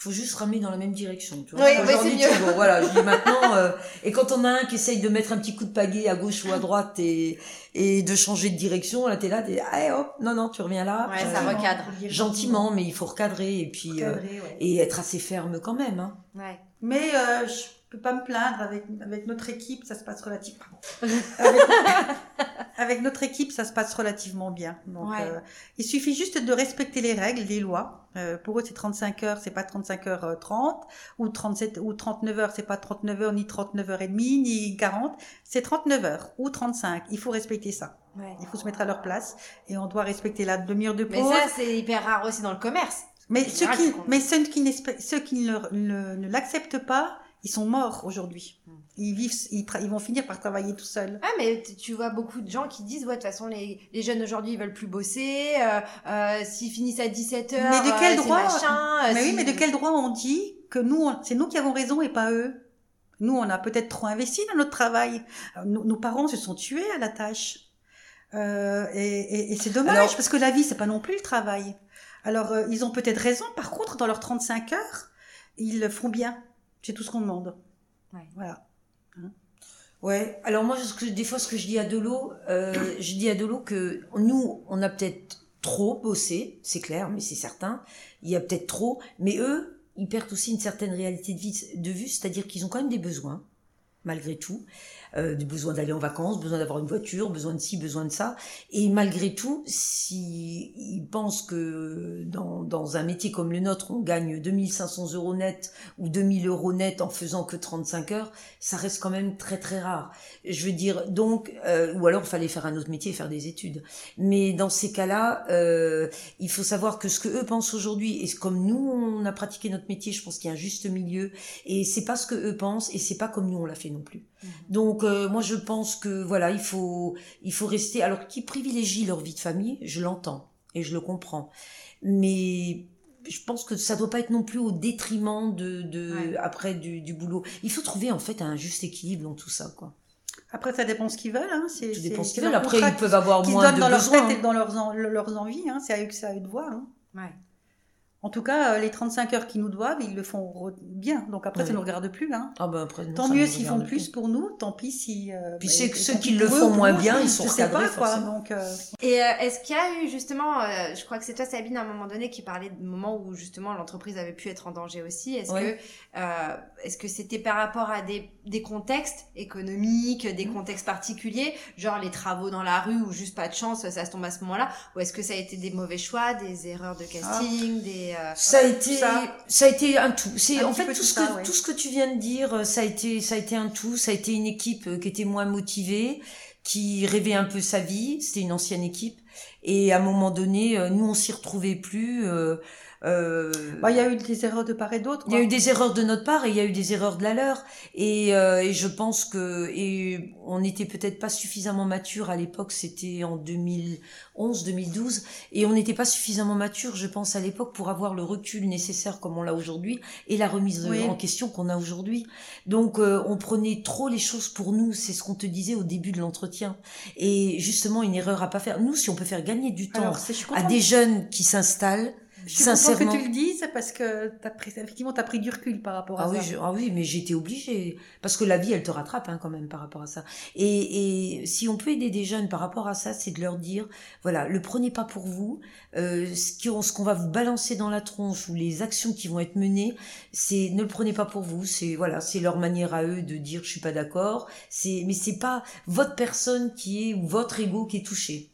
faut juste ramer dans la même direction. Tu vois oui, oui c'est mieux. Bon, voilà, je dis maintenant. Euh, et quand on a un qui essaye de mettre un petit coup de pagaie à gauche ou à droite et et de changer de direction, là t'es là, t'es ah hop, non non, tu reviens là. Ouais, ça recadre. Gentiment, mais il faut recadrer et puis euh, et être assez ferme quand même. Hein. Ouais. Mais euh, je peux pas me plaindre avec avec notre équipe, ça se passe relativement. avec, notre équipe, ça se passe relativement bien. Donc, euh, il suffit juste de respecter les règles, les lois. Euh, pour eux, c'est 35 heures, c'est pas 35 heures 30, ou 37 ou 39 heures, c'est pas 39 heures ni 39 heures et demie ni 40, c'est 39 heures ou 35. Il faut respecter ça. Il faut se mettre à leur place et on doit respecter la demi-heure de pause. Mais ça, c'est hyper rare aussi dans le commerce. Mais ceux qui, mais ceux qui, ceux qui ne, ne l'acceptent pas, ils sont morts aujourd'hui. Hmm. Ils vivent, ils, ils, vont finir par travailler tout seuls. Ah, mais tu vois beaucoup de gens qui disent, ouais, de toute façon, les, les jeunes aujourd'hui, ils veulent plus bosser, euh, euh, s'ils finissent à 17 heures, mais de quel euh, droit, machin, Mais oui, mais de quel droit on dit que nous, c'est nous qui avons raison et pas eux? Nous, on a peut-être trop investi dans notre travail. Nos, nos, parents se sont tués à la tâche. Euh, et, et, et c'est dommage, parce que la vie, c'est pas non plus le travail. Alors, euh, ils ont peut-être raison. Par contre, dans leurs 35 heures, ils le font bien. C'est tout ce qu'on demande. Ouais. Voilà. Hein ouais. Alors moi, ce que, des fois, ce que je dis à Delo, euh, je dis à Delo que nous, on a peut-être trop bossé, c'est clair, mais c'est certain. Il y a peut-être trop, mais eux, ils perdent aussi une certaine réalité de, vie, de vue, c'est-à-dire qu'ils ont quand même des besoins, malgré tout euh, du besoin d'aller en vacances, besoin d'avoir une voiture, besoin de ci, besoin de ça. Et malgré tout, si ils pensent que dans, dans un métier comme le nôtre, on gagne 2500 euros net ou 2000 euros net en faisant que 35 heures, ça reste quand même très très rare. Je veux dire, donc, euh, ou alors il fallait faire un autre métier, faire des études. Mais dans ces cas-là, euh, il faut savoir que ce que eux pensent aujourd'hui, et comme nous on a pratiqué notre métier, je pense qu'il y a un juste milieu, et c'est pas ce que eux pensent, et c'est pas comme nous on l'a fait non plus. Mmh. Donc Donc euh, moi je pense que voilà, il faut il faut rester alors qui privilégient leur vie de famille, je l'entends et je le comprends. Mais je pense que ça doit pas être non plus au détriment de, de après du, du boulot. Il faut trouver en fait un juste équilibre dans tout ça quoi. Après, ça dépend ce qu'ils veulent. Hein. C'est, ça dépend ce qu'ils veulent. Après, ils peuvent avoir moins de dans besoins. leur tête et dans leurs, leurs envies. Hein. C'est à eux que ça a eux de voir. Hein. Ouais. En tout cas, euh, les 35 heures qu'ils nous doivent, ils le font bien. Donc après, ça ne nous regarde plus. Hein. Ah ben après, tant mieux s'ils font plus pour nous, tant pis si. Euh, Puis bah, ceux qui le font moins bien, ils sont sais pas, quoi, donc, euh... Et euh, est-ce qu'il y a eu justement, euh, je crois que c'est toi Sabine à un moment donné qui parlait du moment où justement l'entreprise avait pu être en danger aussi. Est-ce que est-ce que c'était par rapport à des, des contextes économiques, des mmh. contextes particuliers, genre les travaux dans la rue ou juste pas de chance, ça se tombe à ce moment-là, ou est-ce que ça a été des mauvais choix, des erreurs de casting, ah. des euh, ça a été ça. a été un tout. C'est en fait tout ce que tout ce que tu viens de dire, euh, ça a été ça a été un tout. Ça a été une équipe euh, qui était moins motivée, qui rêvait un peu sa vie. C'était une ancienne équipe et à un moment donné, nous on s'y retrouvait plus. Euh, bah, il y a eu des erreurs de part et d'autre. Il y a eu des erreurs de notre part et il y a eu des erreurs de la leur. Et, euh, et je pense que et on n'était peut-être pas suffisamment mature à l'époque. C'était en 2011, 2012, et on n'était pas suffisamment mature, je pense, à l'époque pour avoir le recul nécessaire comme on l'a aujourd'hui et la remise en question qu'on a aujourd'hui. Donc, euh, on prenait trop les choses pour nous. C'est ce qu'on te disait au début de l'entretien. Et justement, une erreur à pas faire. Nous, si on peut faire gagner du temps à des jeunes qui s'installent je suis Sincèrement. que tu le dises parce que as pris, effectivement, tu as pris du recul par rapport à ah ça. Oui, ah oui, mais j'étais obligée. Parce que la vie, elle te rattrape hein, quand même par rapport à ça. Et, et si on peut aider des jeunes par rapport à ça, c'est de leur dire, voilà, le prenez pas pour vous. Euh, ce qu'on va vous balancer dans la tronche ou les actions qui vont être menées, c'est ne le prenez pas pour vous. C'est voilà, c'est leur manière à eux de dire je suis pas d'accord. C'est mais c'est pas votre personne qui est ou votre ego qui est touché.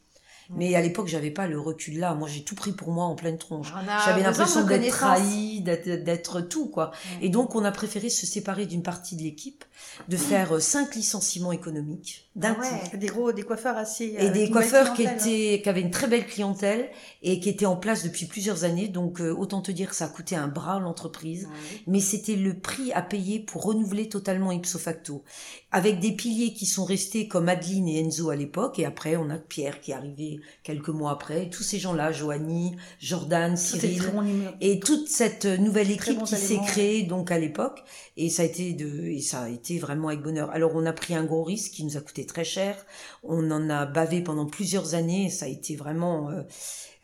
Mais à l'époque, j'avais pas le recul là. Moi, j'ai tout pris pour moi en pleine tronche. J'avais l'impression d'être trahi, d'être tout, quoi. Et donc, on a préféré se séparer d'une partie de l'équipe, de faire euh, cinq licenciements économiques d'un ah Des gros, des coiffeurs assez. et des coiffeurs qui étaient, qui avaient une très belle clientèle et qui étaient en place depuis plusieurs années. Donc, euh, autant te dire que ça a coûté un bras à l'entreprise. Mais c'était le prix à payer pour renouveler totalement ipso facto. Avec des piliers qui sont restés comme Adeline et Enzo à l'époque. Et après, on a Pierre qui est arrivé quelques mois après. Tous ces gens-là, Joanie, Jordan, Cyril, et toute cette nouvelle équipe qui s'est créée donc à l'époque. Et ça a été de, et ça a été vraiment avec bonheur. Alors on a pris un gros risque qui nous a coûté très cher. On en a bavé pendant plusieurs années. Ça a été vraiment euh,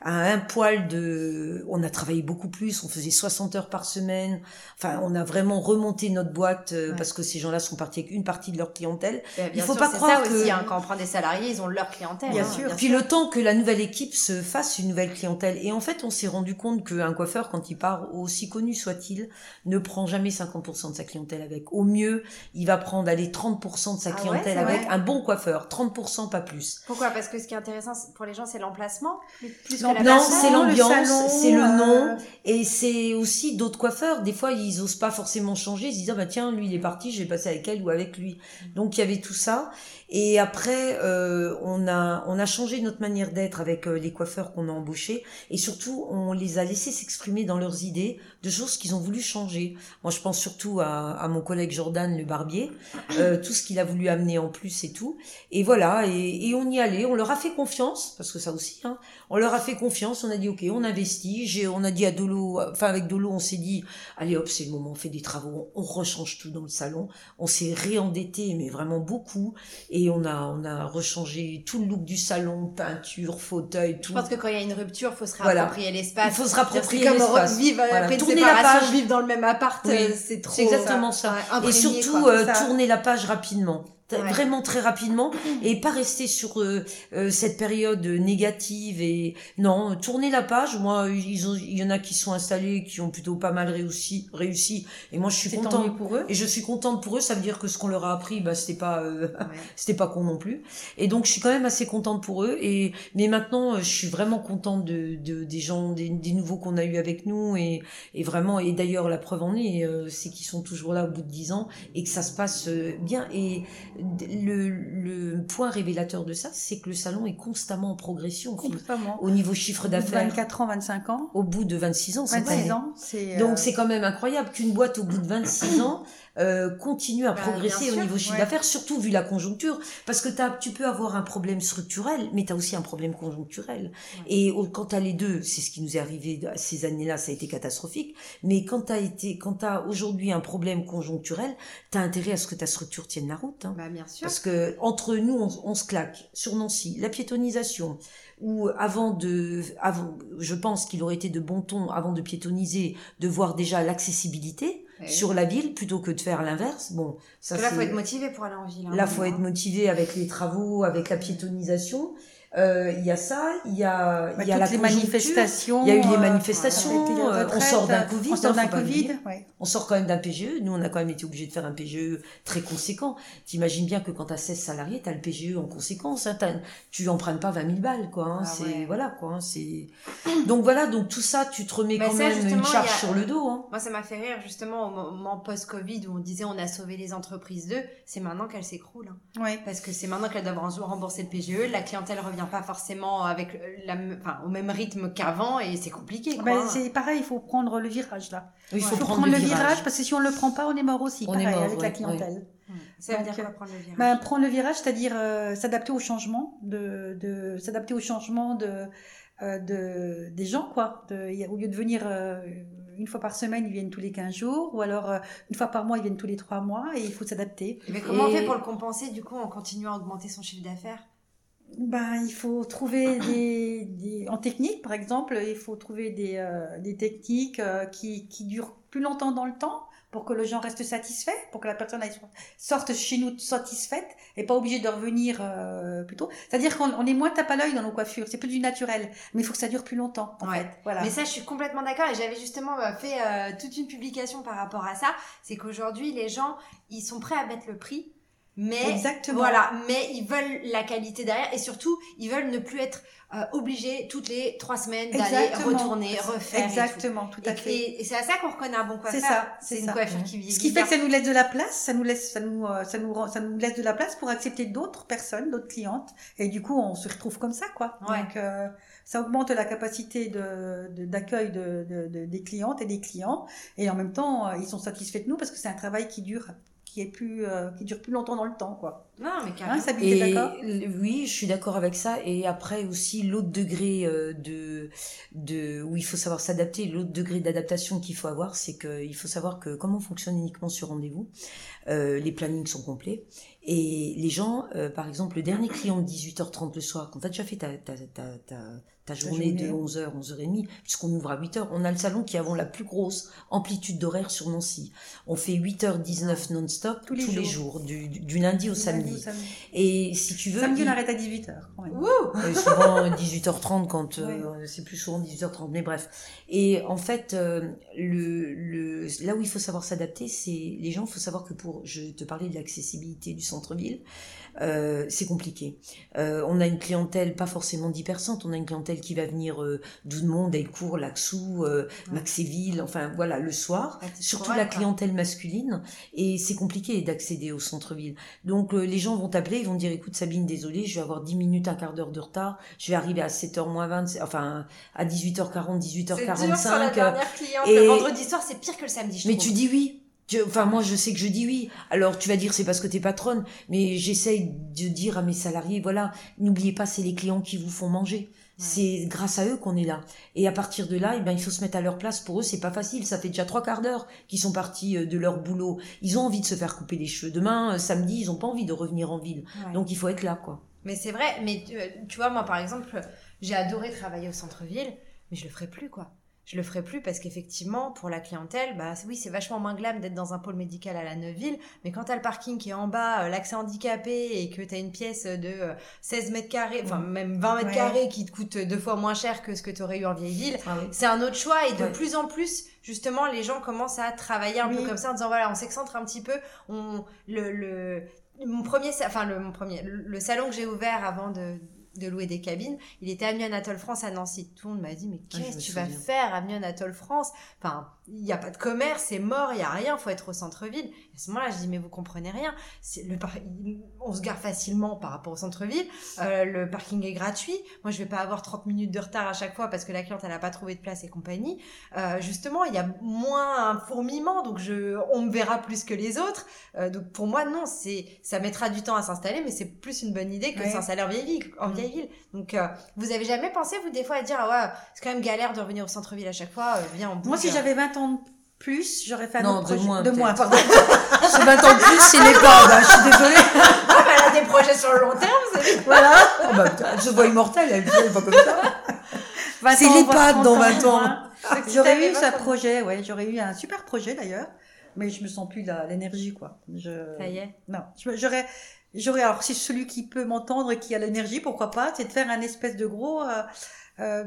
à un poil de on a travaillé beaucoup plus on faisait 60 heures par semaine. Enfin on a vraiment remonté notre boîte euh, parce que ces gens-là sont partis avec une partie de leur clientèle. Il faut pas croire que aussi, hein, quand on prend des salariés ils ont leur clientèle bien hein, sûr. puis le temps que la nouvelle équipe se fasse une nouvelle clientèle. Et en fait on s'est rendu compte qu'un coiffeur quand il part aussi connu soit-il ne prend jamais 50% de sa clientèle avec. Au mieux il va prendre aller 30% de sa ah clientèle avec un bon coiffeur. 30% pas plus. Pourquoi? Parce que ce qui est intéressant pour les gens c'est l'emplacement. Plus non, c'est l'ambiance, c'est le nom, euh. et c'est aussi d'autres coiffeurs. Des fois, ils osent pas forcément changer. Ils se disent ah bah tiens, lui il est parti, je vais passer avec elle ou avec lui. Donc il y avait tout ça. Et après, euh, on a on a changé notre manière d'être avec euh, les coiffeurs qu'on a embauchés, et surtout on les a laissés s'exprimer dans leurs idées de choses qu'ils ont voulu changer. Moi, je pense surtout à, à mon collègue Jordan le barbier, euh, tout ce qu'il a voulu amener en plus et tout. Et voilà, et, et, on y allait. On leur a fait confiance parce que ça aussi, hein, on leur a fait confiance. On a dit ok, on investit. J'ai, on a dit à Dolo, enfin avec Dolo, on s'est dit allez hop, c'est le moment, on fait des travaux, on rechange tout dans le salon. On s'est réendetté, mais vraiment beaucoup. Et on a on a rechangé tout le look du salon, peinture, fauteuil, tout. Je pense que quand il y a une rupture, faut se réapproprier l'espace. Il faut se réapproprier l'espace. Vivre après tourner la page, vivre dans le même appart, euh, c'est trop. C'est exactement ça. et surtout euh, tourner la page rapidement vraiment très rapidement et pas rester sur euh, euh, cette période négative et non tourner la page. Moi ils ont, il y en a qui sont installés qui ont plutôt pas mal réussi réussi et moi je suis contente pour eux. et je suis contente pour eux. Ça veut dire que ce qu'on leur a appris bah c'était pas euh, c'était pas con non plus. Et donc je suis quand même assez contente pour eux et mais maintenant je suis vraiment contente de, de des gens des, des nouveaux qu'on a eu avec nous et, et vraiment et d'ailleurs la preuve en est c'est qu'ils sont toujours là au bout de dix ans et que ça se passe bien. Et le, le, point révélateur de ça, c'est que le salon est constamment en progression au niveau chiffre d'affaires. 24 ans, 25 ans. Au bout de 26 ans, 26 ans. Donc euh, c'est quand même incroyable qu'une boîte au bout de 26 ans euh, à Bah, progresser au niveau chiffre ouais. d'affaires, surtout vu la conjoncture, parce que t'as, tu peux avoir un problème structurel, mais tu as aussi un problème conjoncturel. Et au- quand tu as les deux, c'est ce qui nous est arrivé ces années-là, ça a été catastrophique, mais quand tu as été, quand tu as aujourd'hui un problème conjoncturel, tu as intérêt à ce que ta structure tienne la route. hein. Bah, bien sûr. Parce que entre nous, on, on se claque sur Nancy, la piétonisation, ou avant de, avant, je pense qu'il aurait été de bon ton, avant de piétoniser, de voir déjà l'accessibilité Sur la ville plutôt que de faire l'inverse. Bon, ça Parce que là, faut être motivé pour aller en ville. hein, Là, faut être motivé avec les travaux, avec la piétonisation. Euh, Il y a ça, il y a, Bah, il y a toutes la les manifestations. Il y a eu les euh, manifestations, euh, on sort d'un Covid, On sort d'un Covid, ouais. On sort quand même d'un PGE. Nous, on a quand même été obligé de faire un PGE très conséquent. T'imagines bien que quand t'as 16 salariés, t'as le PGE en conséquence. Hein, tu empruntes pas 20 000 balles, quoi. Hein, Ah c'est ouais. voilà, quoi. hein, c'est donc voilà, donc tout ça, tu te remets Mais quand ça, même une charge a- sur le dos. Hein. Moi, ça m'a fait rire justement au moment post-Covid où on disait on a sauvé les entreprises d'eux. C'est maintenant qu'elles s'écroulent. hein. Ouais. Parce que c'est maintenant qu'elles doivent rembourser le PGE. La clientèle revient pas forcément avec la, enfin, au même rythme qu'avant et c'est compliqué. Quoi. Ben, c'est pareil, il faut prendre le virage là. Il Il faut, faut, prendre, prendre, le virage. parce que si on le prend pas, on est mort aussi. On est pareil, mort, avec la clientèle. Hmm. Ça veut Donc, dire euh, quoi prendre le virage? Ben, prendre le virage, c'est-à-dire euh, s'adapter au changement, de, de s'adapter au changement de, euh, de des gens quoi. De, au lieu de venir euh, une fois par semaine, ils viennent tous les 15 jours, ou alors euh, une fois par mois, ils viennent tous les 3 mois, et il faut s'adapter. Mais comment on fait pour le compenser du coup en continuant à augmenter son chiffre d'affaires? Ben, il faut trouver des, des en technique, par exemple, il faut trouver des, euh, des techniques euh, qui, qui durent plus longtemps dans le temps pour que le gens reste satisfait, pour que la personne sorte chez nous satisfaite et pas obligée de revenir euh, plus tôt. C'est-à-dire qu'on on est moins tape à l'œil dans nos coiffures, c'est plus du naturel, mais il faut que ça dure plus longtemps. En Ouais. fait. Voilà. Mais ça, je suis complètement d'accord et j'avais justement euh, fait euh, toute une publication par rapport à ça. C'est qu'aujourd'hui, les gens, ils sont prêts à mettre le prix, mais Exactement. voilà, mais ils veulent la qualité derrière et surtout, ils veulent ne plus être euh, obligés toutes les trois semaines d'aller retourner, refaire. et tout. Exactement, tout à Et, fait. et- et c'est à ça qu'on reconnaît un bon coiffeur. C'est ça, C'est une ça. coiffure qui vit. Ce qui fait que ça nous laisse de la place, ça nous laisse, ça nous, euh, ça nous, rend- ça nous laisse de la place pour accepter d'autres personnes, d'autres clientes, et du coup on se retrouve comme ça, quoi. Ouais. Donc euh, ça augmente la capacité de de- d'accueil de, de, de- des clientes et des clients, et en même temps euh, ils sont satisfaits de nous parce que c'est un travail qui dure, qui est plus, euh, qui dure plus longtemps dans le temps, quoi. Non, mais carrément. Hein, Sabine, t'es Et d'accord? l- oui, je suis d'accord avec ça. Et après aussi l'autre degré euh, de de où il faut savoir s'adapter, l'autre degré d'adaptation qu'il faut avoir, c'est qu'il faut savoir que comme on fonctionne uniquement sur rendez-vous, euh, les plannings sont complets et les gens, euh, par exemple, le dernier client de 18h30 le soir, quand tu as déjà fait ta ta ta ta, ta journée, de journée. 11h, 11h30, puisqu'on ouvre à 8h, on a le salon qui avons la plus grosse amplitude d'horaire sur Nancy. On fait 8h19 non-stop Tous les jours. du, du- du lundi au Du samedi. lundi au samedi. Et si tu veux, Samedi, il- on arrête à 18h. Wouh euh, souvent 18h30 quand euh, c'est plus souvent 18h30 mais bref et en fait euh, le, le là où il faut savoir s'adapter c'est les gens il faut savoir que pour je te parlais de l'accessibilité du centre-ville euh, c'est compliqué Euh, on a une clientèle pas forcément d'hypercentre on a une clientèle qui va venir euh, Doudemont, Delcourt, Laxou, euh, Maxéville enfin voilà le soir surtout la clientèle masculine et c'est compliqué d'accéder au centre-ville donc euh, les gens vont t'appeler, ils vont dire écoute Sabine, désolé, je vais avoir 10 minutes, un quart d'heure de retard, je vais arriver à 7h moins 20, enfin à 18h40, C'est dur sur la 18h45. dernière cliente. et- Le vendredi soir, c'est pire que le samedi, je mais trouve. tu dis oui. Enfin, moi, je sais que je dis oui. Alors, tu vas dire, c'est parce que t'es patronne. Mais j'essaye de dire à mes salariés, voilà, n'oubliez pas, c'est les clients qui vous font manger. C'est grâce à eux qu'on est là. Et à partir de là, eh ben, il faut se mettre à leur place. Pour eux, c'est pas facile. Ça fait déjà trois quarts d'heure qu'ils sont partis euh, de leur boulot. Ils ont envie de se faire couper les cheveux. Demain, euh, samedi, ils ont pas envie de revenir en ville. Ouais. Donc, il faut être là, quoi. Mais c'est vrai, mais tu, tu vois, moi par exemple, j'ai adoré travailler au centre-ville, mais je le ferai plus quoi. Je le ferai plus parce qu'effectivement, pour la clientèle, bah oui, c'est vachement moins glam d'être dans un pôle médical à la Neuville, mais quand t'as le parking qui est en bas, euh, l'accès handicapé et que t'as une pièce de euh, 16 mètres carrés, enfin même 20 mètres Ouais. carrés qui te coûte deux fois moins cher que ce que t'aurais eu en vieille ville, Ah oui. c'est un autre choix et de Ouais. plus en plus justement les gens commencent à travailler un peu comme ça en disant voilà on s'excentre un petit peu on le, le mon premier enfin le mon premier le salon que j'ai ouvert avant de de louer des cabines. Il était à Anatole France à Nancy. Tout le monde m'a dit, mais Ah, qu'est-ce que tu vas faire à Anatole France? Enfin, il n'y a pas de commerce, c'est mort, il n'y a rien, faut être au centre-ville. À ce moment-là, je dis, mais vous comprenez rien. C'est le par- On se gare facilement par rapport au centre-ville. Euh, le parking est gratuit. Moi, je vais pas avoir 30 minutes de retard à chaque fois parce que la cliente, elle n'a pas trouvé de place et compagnie. Euh, justement, il y a moins un fourmillement, donc je, on me verra plus que les autres. Euh, donc pour moi, non, c'est, ça mettra du temps à s'installer, mais c'est plus une bonne idée que Ouais. s'installer en vieille ville. En Mm. vieille ville. Donc, vous avez jamais pensé, vous, des fois, à dire, ah ouais, c'est quand même galère de revenir au centre-ville à chaque fois, viens, on Moi, bouge. si j'avais 20 ans de plus, j'aurais fait un Non, autre de moins, de moins, pardon. C'est 20 ans de plus, c'est les pas, je suis désolée. Ah, bah, elle a des projets sur le long terme, voilà. Oh, bah, je vois immortelle, elle est pas comme ça. 20 C'est 30 dans 20 de ans. J'aurais eu ce 20 projet, ouais, j'aurais eu un super projet d'ailleurs, mais je me sens plus l'énergie, quoi. Je... Ça y est. Non, j'aurais, j'aurais, alors si celui qui peut m'entendre et qui a l'énergie, pourquoi pas, c'est de faire un espèce de gros, euh, euh,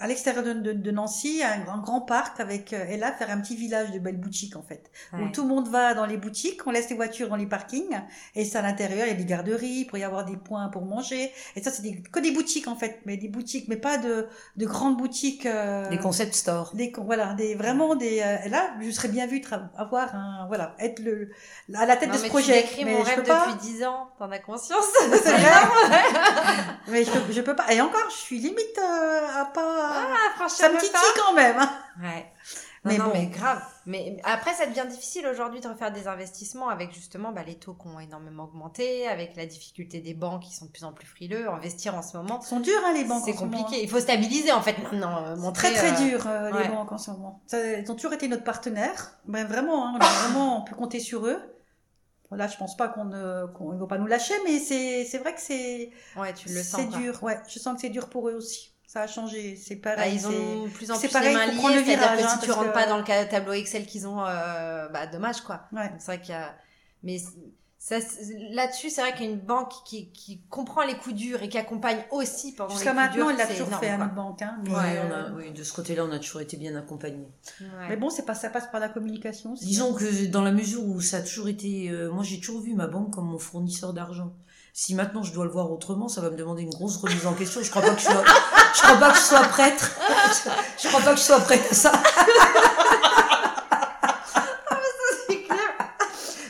à l'extérieur de, de- de Nancy, un, un grand parc avec, euh, et là faire un petit village de belles boutiques en fait, où Ouais. tout le monde va dans les boutiques, on laisse les voitures dans les parkings, et ça à l'intérieur il y a des garderies, il pourrait y avoir des points pour manger, et ça c'est des, que des boutiques en fait, mais des boutiques, mais pas de, de grandes boutiques. euh, Les concept stores. des voilà des vraiment des euh, et là je serais bien vue avoir un voilà être le à la tête Non, de ce mais projet. Tu décris mais mon je rêve peux pas. depuis 10 ans, t'en as conscience. C'est vrai mais je peux, je peux pas. Et encore je suis limite euh, à pas Ah, franchement, ça me titille quand même hein. Ouais. Mais Mais non, bon. mais grave. Mais après, ça devient difficile aujourd'hui de refaire des investissements avec justement bah, les taux qui ont énormément augmenté, avec la difficulté des banques qui sont de plus en plus frileux. Investir en ce moment, Ils sont durs hein, les banques c'est moment, compliqué. Il faut stabiliser en fait maintenant. euh, montrer, très très euh, dur euh, les ouais. banques en ce moment ça, ils ont toujours été notre partenaire ben vraiment hein, on vraiment on peut compter sur eux Là, je pense pas qu'on ne, ne va pas nous lâcher, mais c'est, vrai que c'est, Ouais, tu le sens. c'est dur. Ouais, je sens que c'est dur pour eux aussi. Ça a changé. C'est Bah, pareil. ils c'est- ont plus en c'est plus pareil, les mains liées, prendre le c'est-à-dire virage, que hein, si tu rentres que- pas dans le tableau Excel qu'ils ont, euh, bah dommage quoi. Ouais. C'est vrai qu'il y a... Mais là-dessus, c'est vrai qu'une banque qui, qui comprend les coups durs et qui accompagne aussi pendant Jusqu'à les coups maintenant, durs, elle l'a toujours énorme, fait à quoi. notre banque. Hein, mais, Ouais, euh, on a- oui, de ce côté-là, on a toujours été bien accompagnés. Ouais. mais bon, c'est pas, ça passe par la communication aussi. Disons que dans la mesure où ça a toujours été, euh, moi j'ai toujours vu ma banque comme mon fournisseur d'argent. Si maintenant je dois le voir autrement, ça va me demander une grosse remise en question. Je crois pas que je sois, je crois pas que je sois prête. Je crois pas que je sois prête à ça.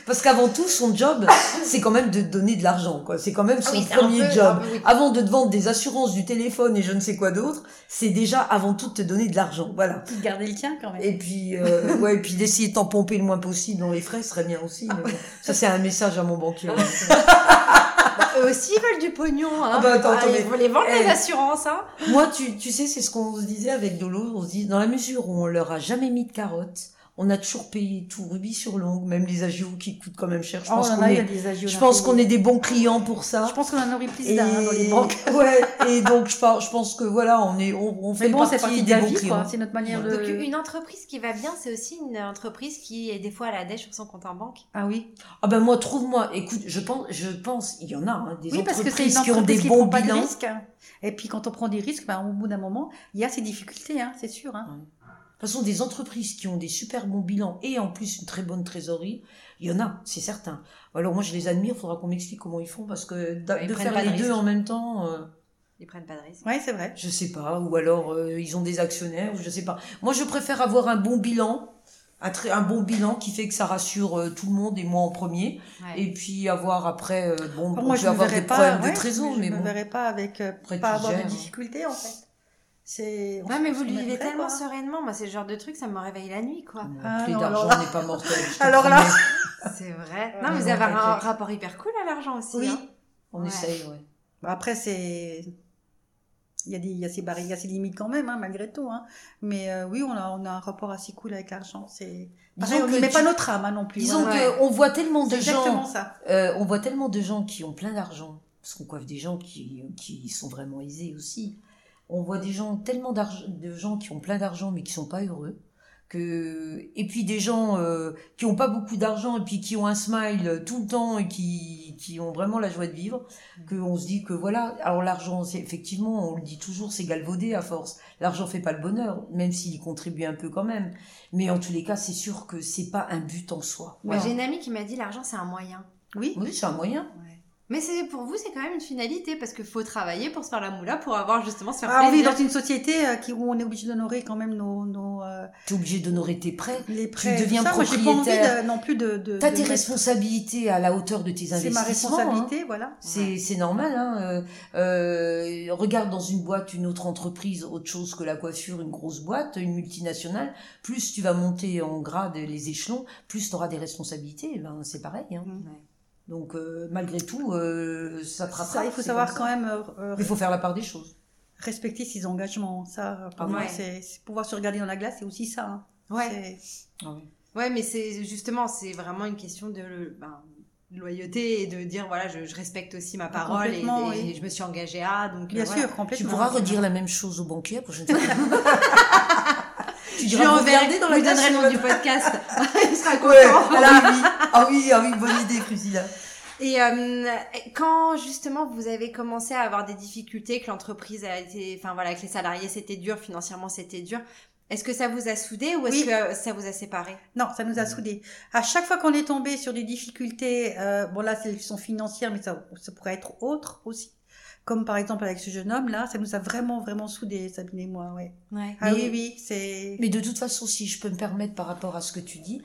Parce qu'avant tout, son job, c'est quand même de te donner de l'argent, quoi. C'est quand même Ah son oui, un premier peu- job. peu, oui. Avant de te vendre des assurances, du téléphone et je ne sais quoi d'autre, c'est déjà avant tout de te donner de l'argent. Voilà. De garder le tien quand même. Et puis, euh, ouais, et puis d'essayer de t'en pomper le moins possible dans les frais serait bien aussi. Mais bon, ça, c'est un message à mon banquier. Bah, eux aussi ils veulent du pognon. Hein. Ah bah, attends, attends, ils mais- les vendre Eh. les assurances. Hein. Moi, tu, tu sais, c'est ce qu'on se disait avec Dolo. On se dit, dans la mesure où on leur a jamais mis de carottes, on a toujours payé tout rubis sur l'ongle, même les agios qui coûtent quand même cher. Je Oh, pense on en qu'on est, des je pense qu'on est des bons clients pour ça. Je pense qu'on en aurait plus Et, d'un hein, dans les banques. ouais, et donc je pense, je pense que voilà, on est, on, on fait bon, partie parti de des la bons vie, clients. C'est notre manière de. Donc une entreprise qui va bien, c'est aussi une entreprise qui est des fois à la dèche sur son compte en banque. Ah oui. Ah ben moi, trouve-moi, écoute, je pense, je pense, il y en a hein, des Oui, parce que une qui ont entreprise des qui bons prend pas de risques. Et puis quand on prend des risques, ben, au bout d'un moment, il y a ces difficultés, hein, c'est sûr. Hein. De toute façon, des entreprises qui ont des super bons bilans et en plus une très bonne trésorerie, il y en a, c'est certain. Alors moi, je les admire, il faudra qu'on m'explique comment ils font parce que Ils de prennent faire pas de les deux en même temps, euh, Ils prennent pas de risque. Ouais, c'est vrai. je sais pas. Ou alors euh, ils ont des actionnaires, ou je sais pas. Moi, je préfère avoir un bon bilan, un, très, un bon bilan qui fait que ça rassure euh, tout le monde et moi en premier. Ouais. Et puis avoir après, euh, bon, moi, je me avoir verrais des pas. problèmes ouais, de trésor, je mais me bon. verrais pas avec euh, pas avoir de gères. difficultés en fait. C'est. Ouais, mais vous le vivez tellement pas. sereinement. Moi, c'est le genre de truc, ça me réveille la nuit, quoi. Ah, non, d'argent alors là- n'est pas te Alors là-. C'est vrai. Ouais, Non, non, vous avez un rapport hyper cool à l'argent aussi. Oui. hein. On Ouais. essaye, ouais. Bah, Après, c'est. Il y, a des, il, y a ses barri- il y a ses limites quand même, hein, malgré tout. Hein. Mais euh, oui, on a, on a un rapport assez cool avec l'argent. C'est... Pareil, on met tu- pas notre âme hein, non plus. Disons. Ouais. qu'on voit tellement de C'est exactement gens, ça. euh, on voit tellement de gens qui ont plein d'argent, parce qu'on coiffe des gens qui, qui sont vraiment aisés aussi. On voit des gens tellement d'argent, de gens qui ont plein d'argent mais qui sont pas heureux. Que et puis des gens euh, qui ont pas beaucoup d'argent et puis qui ont un smile tout le temps et qui qui ont vraiment la joie de vivre. Que on se dit que voilà. Alors l'argent, c'est effectivement, on le dit toujours, c'est galvaudé à force. L'argent fait pas le bonheur, même s'il y contribue un peu quand même. Mais en tous les cas, c'est sûr que c'est pas un but en soi. J'ai une amie qui m'a dit l'argent, c'est un moyen. Oui. Oui, c'est un moyen. Mais c'est pour vous, c'est quand même une finalité parce qu'il faut travailler pour se faire la moula, pour avoir justement se faire Ah, on vit plaisir. dans une société euh, qui, où on est obligé d'honorer quand même nos, nos euh, T'es obligé d'honorer tes prêts. les prêts. deviens tout ça. Moi, j'ai pas envie propriétaire. de- non plus de. de T'as tes mettre- responsabilités à la hauteur de tes C'est investissements. ma hein. responsabilité, voilà. C'est c'est normal. Hein. Euh, euh, regarde dans une boîte une autre entreprise, autre chose que la coiffure, une grosse boîte, une multinationale. Plus tu vas monter en grade les échelons, plus tu auras des responsabilités. Ben, c'est pareil. Hein. Donc euh, malgré tout, euh, ça te rattrape. Ça, il faut savoir quand même euh, euh, Il faut faire la part des choses. respecter ses engagements. Ça, pour Ah moi, ouais. c'est pouvoir se regarder dans la glace, c'est aussi ça. hein. Ouais. Ah oui. Ouais, mais c'est justement, c'est vraiment une question de ben, de loyauté et de dire voilà, je, je respecte aussi ma parole et, complètement, et oui. je me suis engagée à donc Bien euh, voilà. sûr, complètement. Tu pourras redire la même chose au banquier la prochaine fois. tu diras, dans je la donnerai le nom du podcast. Il sera content. Ouais, ah oui. Ah oui, ah oui, bonne idée, Priscilla. Et euh, quand justement vous avez commencé à avoir des difficultés, que l'entreprise a été, enfin voilà, que les salariés c'était dur, financièrement c'était dur, est-ce que ça vous a soudé ou est-ce Oui. que ça vous a séparé? Non, ça nous a soudés. À chaque fois qu'on est tombé sur des difficultés, euh, bon là, elles sont financières, mais ça, ça pourrait être autre aussi. Comme par exemple avec ce jeune homme là, ça nous a vraiment vraiment soudés, Sabine et moi, ouais. Ouais. Ah Mais- oui, oui, c'est. Mais de toute façon, si je peux me permettre par rapport à ce que tu dis,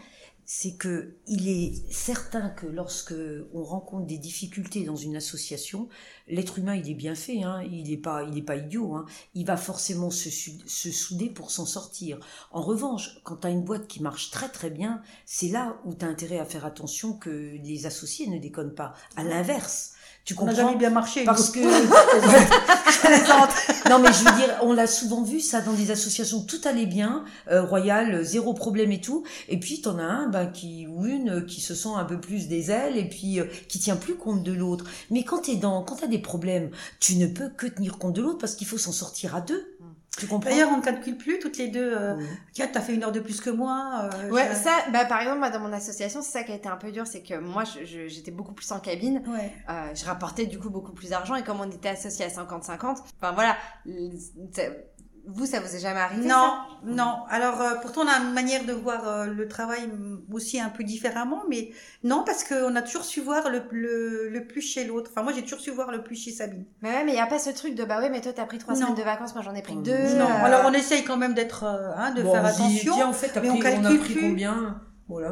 c'est que il est certain que lorsque on rencontre des difficultés dans une association, l'être humain il est bien fait, hein, il est pas, il est pas idiot, hein, il va forcément se, se souder pour s'en sortir. En revanche, quand tu as une boîte qui marche très très bien, c'est là où tu as intérêt à faire attention que les associés ne déconnent pas. À l'inverse, tu On n'a comprends jamais bien marché. parce que non mais je veux dire on l'a souvent vu ça dans des associations tout allait bien euh, royal euh, zéro problème et tout. Et puis t'en as un ben qui ou une qui se sent un peu plus des ailes et puis euh, qui tient plus compte de l'autre. Mais quand t'es dans quand t'as des problèmes tu ne peux que tenir compte de l'autre parce qu'il faut s'en sortir à deux tu comprends D'ailleurs, on ne calcule plus toutes les deux. Euh, Oui. T'as fait une heure de plus que moi. euh, Ouais, ça, bah, par exemple, moi, dans mon association, c'est ça qui a été un peu dur, c'est que moi, je- je- j'étais beaucoup plus en cabine, Ouais. euh, je rapportais du coup beaucoup plus d'argent, et comme on était associés à 50-50, enfin voilà, vous, ça vous est jamais arrivé Non, ça? non. Alors, euh, pourtant, on a une manière de voir euh, le travail aussi un peu différemment, mais non, parce qu'on a toujours su voir le, le, le plus chez l'autre. Enfin, moi, j'ai toujours su voir le plus chez Sabine. Mais ouais, mais il y a pas ce truc de bah ouais, mais toi, t'as pris trois Non. semaines de vacances, moi j'en ai pris Oh, deux. non. euh, Alors, on essaye quand même d'être, euh, hein, de Bon, faire dit, attention. en fait, mais on pris- on, a calcule pris plus. combien?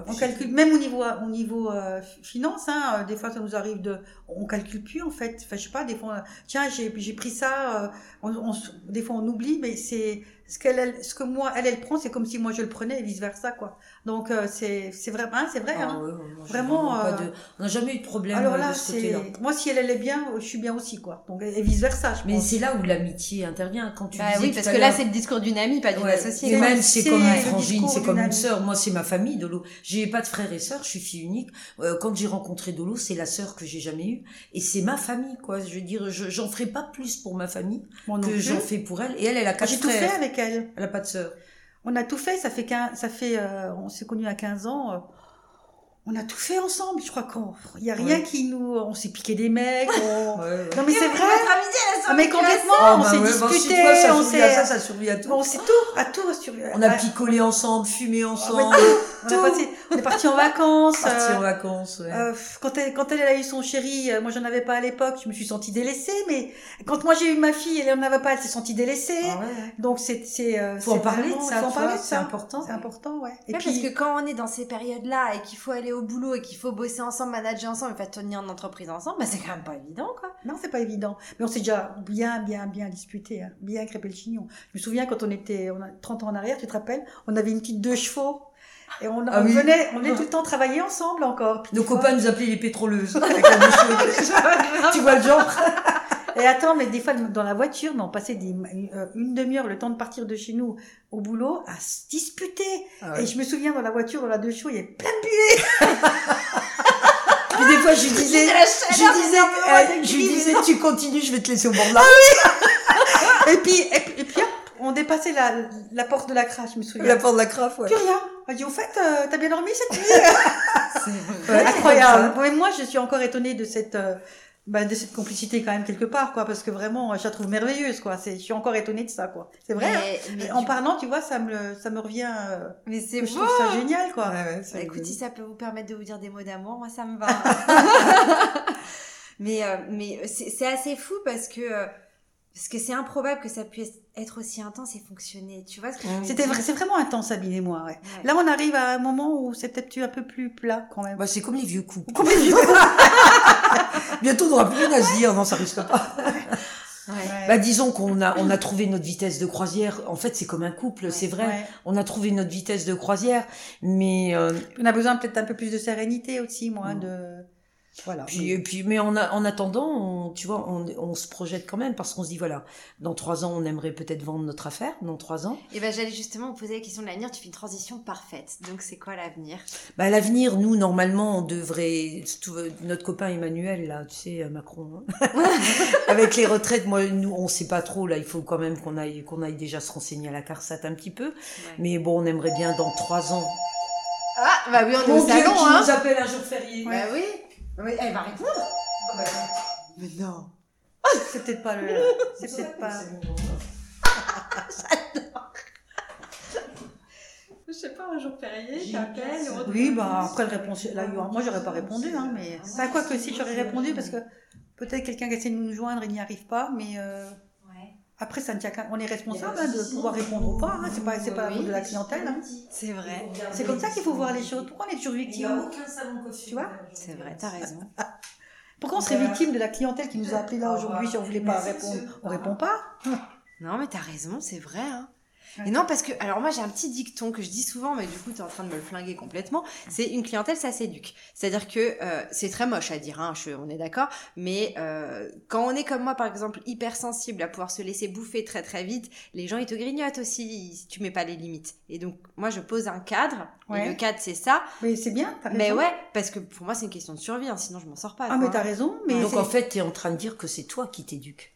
On calcule même au niveau au niveau euh, finance. Hein, euh, des fois, ça nous arrive de, on calcule plus en fait. Enfin, je sais pas. Des fois, tiens, j'ai pris ça. euh, on, on des fois, on oublie, mais c'est ce qu'elle, elle- ce que moi, elle, elle prend, c'est comme si moi je le prenais et vice versa quoi. Donc euh, c'est c'est vrai, hein, c'est vrai. Ah hein. Vraiment, euh, de- on n'a jamais eu de problème Alors euh, là, de ce c'est côté-là moi si elle elle est bien, je suis bien aussi quoi. Donc et vice versa, je mais c'est là où l'amitié intervient quand tu Bah disais oui, parce que là, c'est le discours d'une amie, pas d'une Ouais, associée. Et même, c'est C'est comme une frangine, c'est comme une sœur. Moi, c'est ma famille, Dolo. J'ai pas de frères et sœurs, je suis fille unique. Euh, quand j'ai rencontré Dolo, c'est la sœur que j'ai jamais eue. Et c'est ma famille, quoi. Je veux dire, je- j'en ferai pas plus pour ma famille que j'en fais pour elle. Et elle, elle a quatre J'ai tout fait frères. Elle. Elle a pas de sœur. On a tout fait, ça fait qu'un, ça fait, euh, on s'est connus à 15 ans. On a tout fait ensemble. Je crois qu'on, il y a rien Ouais. qui nous, on s'est piqué des mecs. on- Ouais, ouais. Non mais c'est vrai. A Ah, mais complètement. on bah s'est ouais, bah, si disputé, toi, ça on survit à ça, s'est, ça survit à tout. on s'est tout, à tout. On a picolé ensemble, fumé on ensemble, a passé- on est parti en vacances. parti euh, en vacances. ouais. Euh, quand elle, quand elle, elle a eu son chéri, euh, moi j'en avais pas à l'époque, je me suis sentie délaissée, mais quand moi j'ai eu ma fille, elle en avait pas, elle s'est sentie délaissée. Ah. Donc c'est, c'est, euh, Faut en c'est parler de ça, faut en parler de c'est ça. important. C'est important, ouais. Et puis, parce que quand on est dans ces périodes-là et qu'il faut aller au boulot et qu'il faut bosser ensemble, manager ensemble et faire tenir une entreprise ensemble, bah c'est quand même pas évident, quoi. non, c'est pas évident. Mais on s'est déjà bien, bien, bien disputé, hein, bien crêpé le chignon. Je me souviens quand on était, on a 30 ans en arrière, tu te rappelles, on avait une petite deux chevaux. Et on, Ah on oui. venait, on venait tout le temps travailler ensemble encore. Nos copains nous appelaient les pétroleuses. avec la tu vois le genre? Et attends, mais des fois, dans la voiture, mais on passait des, euh, une demi-heure, le temps de partir de chez nous au boulot, à se disputer. Ah ouais. Et je me souviens, dans la voiture, dans la deux chevaux, il y avait plein de buée. Puis des fois, je lui disais, je disais, c'est je lui c'est disais, tu continues, je vais te laisser au bord de la route. Et puis, et, puis- et puis, hop, on dépassait la, la porte de la crache, je me souviens. La porte de la crafe, ouais. Plus rien. On dit, au fait, euh, t'as bien dormi cette nuit? Ouais, Incroyable. Ouais, moi, je suis encore étonnée de cette, euh, bah, de cette complicité quand même quelque part, quoi, parce que vraiment, je la trouve merveilleuse, quoi. C'est, je suis encore étonnée de ça, quoi. C'est vrai. hein. Mais, mais, Et en parlant, tu vois, ça me, ça me revient. euh, mais c'est je beau. trouve ça génial, quoi. Ouais, ouais, Bah, écoute, si ça peut vous permettre de vous dire des mots d'amour, moi ça me va. Mais, euh, mais c'est c'est assez fou parce que, euh, parce que c'est improbable que ça puisse être aussi intense et fonctionner. Tu vois ce que je veux C'était dire? vrai, c'est vraiment intense, Sabine et moi. Ouais. Ouais. Là, on arrive à un moment où c'est peut-être un peu plus plat quand même. Bah, c'est comme les vieux couples. Combien de Bientôt, on n'aura plus rien à se dire. Non, ça risque pas. Ouais. Bah, disons qu'on a, on a trouvé notre vitesse de croisière. En fait, c'est comme un couple, c'est vrai. Ouais. On a trouvé notre vitesse de croisière, mais euh, On a besoin peut-être un peu plus de sérénité aussi, moi, Mm. de voilà. puis, et puis, mais en, a- en attendant, on, tu vois, on, on se projette quand même parce qu'on se dit voilà, dans trois ans, on aimerait peut-être vendre notre affaire. Dans trois ans, Et ben j'allais justement vous poser la question de l'avenir. Tu fais une transition parfaite. Donc c'est quoi l'avenir? Bah, l'avenir, nous, normalement, on devrait. tout- notre copain Emmanuel, là, tu sais, euh, Macron, hein. avec les retraites, moi, nous, on sait pas trop. Là, il faut quand même qu'on aille, qu'on aille déjà se renseigner à la CARSAT un petit peu. Mais bon, on aimerait bien dans trois ans. Ah bah oui, on est Mon au Dieu, salon, qui hein. nous appelle un jour férié. Bah oui. Oui, elle va répondre. Mais non. C'est peut-être pas le. C'est peut-être pas. Je sais pas, un jour férié, J'ai t'appelles, classe. Oui, bah après le réponse, là, moi j'aurais pas répondu, hein, mais bah quoi que si j'aurais répondu parce que peut-être quelqu'un qui essaie de nous joindre, il n'y arrive pas, mais euh. Après ça ne tient qu'à, on est responsable hein, de pouvoir répondre ou pas, hein, c'est pas, c'est pas la faute de la clientèle. hein. C'est vrai. C'est comme ça qu'il faut voir les choses. Pourquoi on est toujours Il n'y a victime aucun salon coiffure. Tu vois C'est vrai, t'as raison. Pourquoi on serait victime de la clientèle qui nous a appelé là aujourd'hui si on voulait pas Mais c'est répondre. On répond pas? Non, mais t'as raison, c'est vrai. Hein. Et non, parce que, alors moi j'ai un petit dicton que je dis souvent, mais du coup t'es en train de me le flinguer complètement. C'est une clientèle, ça s'éduque. C'est-à-dire que euh, c'est très moche à dire, hein, je, on est d'accord, mais euh, quand on est comme moi par exemple hypersensible à pouvoir se laisser bouffer très très vite, les gens ils te grignotent aussi si tu mets pas les limites. Et donc moi je pose un cadre, et Ouais. le cadre c'est ça. Mais c'est bien, t'as raison. Mais ouais, parce que pour moi c'est une question de survie, hein, sinon je m'en sors pas. Ah quoi. mais t'as raison, mais Donc en fait, tu es en train de dire que c'est toi qui t'éduques.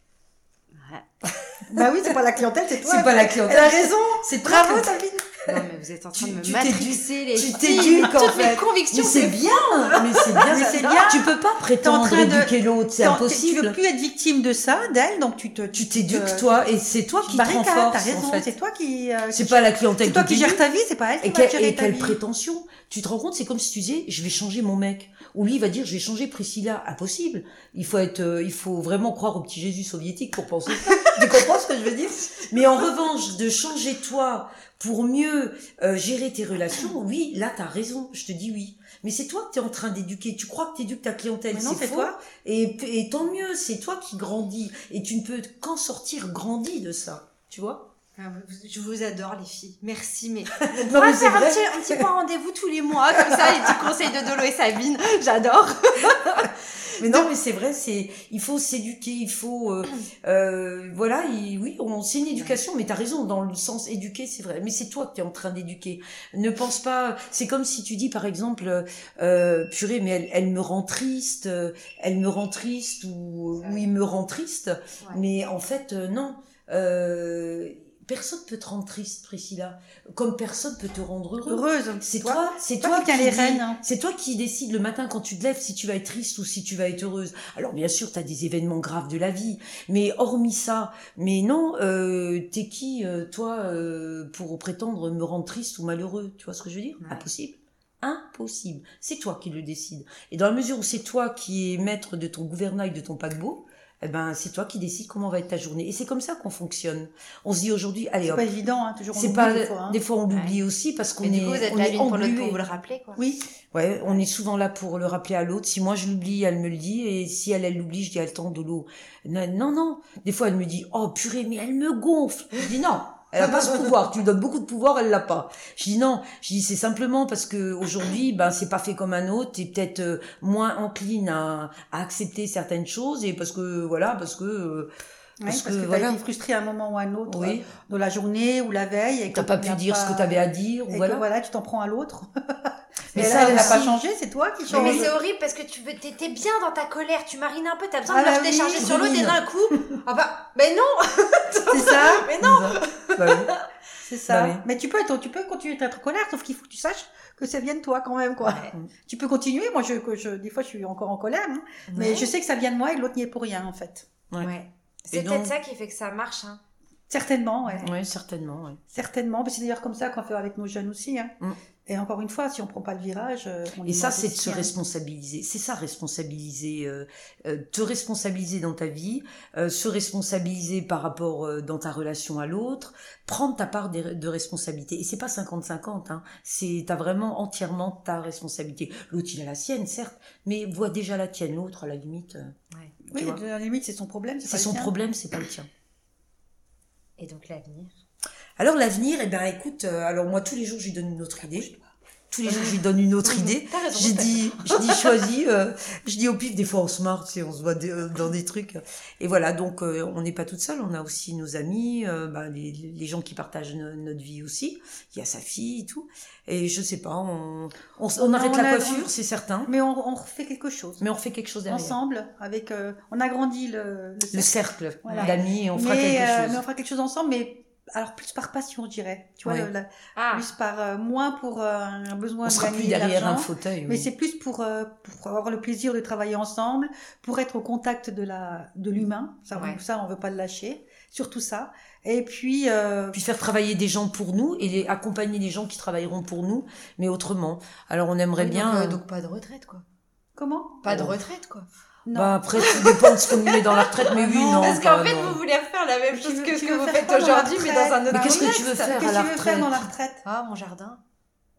Bah oui, c'est pas la clientèle, c'est toi. C'est pas la clientèle. Elle a raison. C'est Bravo, Sabine. Non mais vous êtes en train Tu- de me tu matrixer les tu t'éduques, en toutes mes fait. convictions. Mais c'est bien, mais c'est bien. Mais ça. c'est bien. Tu peux pas prétendre train de- éduquer l'autre, c'est Attends, Tu impossible. veux plus être victime de ça, d'elle, donc tu te, Tu t'éduques toi et c'est toi tu qui te renforce t'as raison, en fait. c'est toi qui. euh, C'est pas la clientèle c'est toi qui gère ta vie, c'est pas elle qui Et, va quelle- gérer et ta quelle vie. prétention? Tu te rends compte, c'est comme si tu disais, je vais changer mon mec. Ou lui, va dire, je vais changer Priscilla. Impossible. Il faut être, euh, il faut vraiment croire au petit Jésus soviétique pour penser ça. tu comprends ce que je veux dire? Mais en revanche, de changer toi pour mieux euh, gérer tes relations, oui, là, t'as raison. Je te dis oui. Mais c'est toi que t'es en train d'éduquer. Tu crois que t'éduques ta clientèle. C'est toi. Et, et tant mieux, c'est toi qui grandis. Et tu ne peux qu'en sortir grandi de ça. Tu vois? Je vous adore les filles. Merci, mais on va faire un petit, un petit point rendez-vous tous les mois, comme ça, les petits conseils de Dolo et Sabine. J'adore. Mais non, mais c'est vrai, c'est il faut s'éduquer, il faut euh, euh, voilà, il- oui, on c'est une éducation, mais t'as raison dans le sens éduquer, c'est vrai. Mais c'est toi qui es en train d'éduquer. Ne pense pas. C'est comme si tu dis par exemple, euh, purée, mais elle, elle me rend triste, euh, elle me rend triste ou, ou il me rend triste. Ouais. Mais en fait, euh, non. Euh, personne peut te rendre triste, Priscilla, comme personne peut te rendre heureux. Heureuse. C'est Toi- toi, c'est toi toi, qui qui les rênes, hein. C'est toi qui décides le matin quand tu te lèves si tu vas être triste ou si tu vas être heureuse. Alors bien sûr, tu as des événements graves de la vie, mais hormis ça, mais non, euh, t'es qui euh, toi euh, pour prétendre me rendre triste ou malheureux? Tu vois ce que je veux dire? Ouais. Impossible. Impossible. C'est toi qui le décides. Et dans la mesure où c'est toi qui es maître de ton gouvernail, de ton paquebot, eh ben c'est toi qui décides comment va être ta journée. Et c'est comme ça qu'on fonctionne. On se dit aujourd'hui, allez C'est pas évident, hein, toujours. on C'est pas des fois, hein. des fois on l'oublie aussi parce qu'on est du coup, vous êtes on là est pour l'autre englué. pour vous le rappeler, quoi. Oui. Ouais, on est souvent là pour le rappeler à l'autre. Si moi je l'oublie, elle me le dit. Et si elle, elle l'oublie, je dis, attends, de l'eau. Non, non, non. Des fois, elle me dit, oh purée, mais elle me gonfle. Je dis, non, elle a pas ce pouvoir. Tu lui donnes beaucoup de pouvoir, elle l'a pas. Je dis, non. Je dis, c'est simplement parce que aujourd'hui, ben, c'est pas fait comme un autre. T'es peut-être euh, moins encline à, à accepter certaines choses. Et parce que, voilà, parce que, euh, Ouais, Parce parce, que que, voilà. t'as été frustré à un moment ou à un autre, oui, euh, dans la journée ou la veille. Et t'as que pas pu dire ce que t'avais à dire. Et Voilà. que voilà, tu t'en prends à l'autre. Mais ça elle n'a pas changé, c'est toi qui change. mais c'est horrible parce que tu veux, t'es bien dans ta colère, tu marines un peu, t'as besoin Ah de bah lâcher oui, décharger sur l'autre et d'un coup, ah bah, mais non, C'est ça, mais non. Bah oui. c'est ça. Bah oui. Mais tu peux, être- tu peux continuer d'être en colère, sauf qu'il faut que tu saches que ça vient de toi quand même, quoi. Ouais. Tu peux continuer. Moi, je, que je, des fois, je suis encore en colère, hein. mais je sais que ça vient de moi et l'autre n'y est pour rien, en fait. Ouais. C'est donc- peut-être ça qui fait que ça marche, hein. Certainement, ouais. Ouais, certainement. Ouais. Certainement. Mais C'est d'ailleurs comme ça qu'on fait avec nos jeunes aussi. Hein. Mm. Et encore une fois, si on prend pas le virage, euh, on Et ça, c'est de se responsabiliser. C'est ça, responsabiliser. euh, euh, te responsabiliser dans ta vie, euh, se responsabiliser par rapport euh, dans ta relation à l'autre, prendre ta part de, de responsabilité. Et c'est pas 50-50, hein. C'est, t'as vraiment entièrement ta responsabilité. L'autre, il a la sienne, certes, mais vois déjà la tienne. L'autre, à la limite, euh, Ouais. Oui, à la limite, c'est son problème. c'est pas le son tien. problème, c'est pas le tien. Et donc l'avenir? Alors l'avenir, eh ben écoute, euh, alors moi tous les jours je lui donne une autre idée. Tous les jours je lui donne une autre idée. J'ai dit, je dis choisis, euh, je dis au pif des fois on se marre, tu sais, on se voit des- euh, dans des trucs. Et voilà, donc euh, on n'est pas toute seule, on a aussi nos amis, bah, les, les gens qui partagent no- notre vie aussi. Il y a sa fille et tout. Et je sais pas, on, on, arrête la coiffure, c'est certain, Mais on, on refait quelque chose. mais on refait quelque chose derrière. ensemble, avec, on agrandit le, Le cercle Voilà. d'amis et on fera quelque chose. mais on fera quelque chose ensemble, mais alors plus par passion, je dirais. Tu vois, la- Ah, plus par euh, moins pour euh, un besoin on de sera gagner plus de derrière un fauteuil. Mais c'est plus pour, euh, pour avoir le plaisir de travailler ensemble, pour être au contact de la de l'humain. Ça, Ouais. on, ça, on veut pas le lâcher. Surtout ça. Et puis, euh, puis faire travailler des gens pour nous et les, accompagner les gens qui travailleront pour nous, mais autrement. Alors on aimerait oui, bien. Donc, donc pas de retraite, quoi. comment? Pas de retraite, quoi. Non. bah après, tout dépend de ce qu'on met dans la retraite, mais oui, Non. Parce qu'en fait, non. vous voulez refaire la même chose veux- que ce que vous faites aujourd'hui, mais dans un autre Mais qu'est-ce que tu veux faire Qu'est-ce que tu veux faire dans la retraite Ah, mon jardin.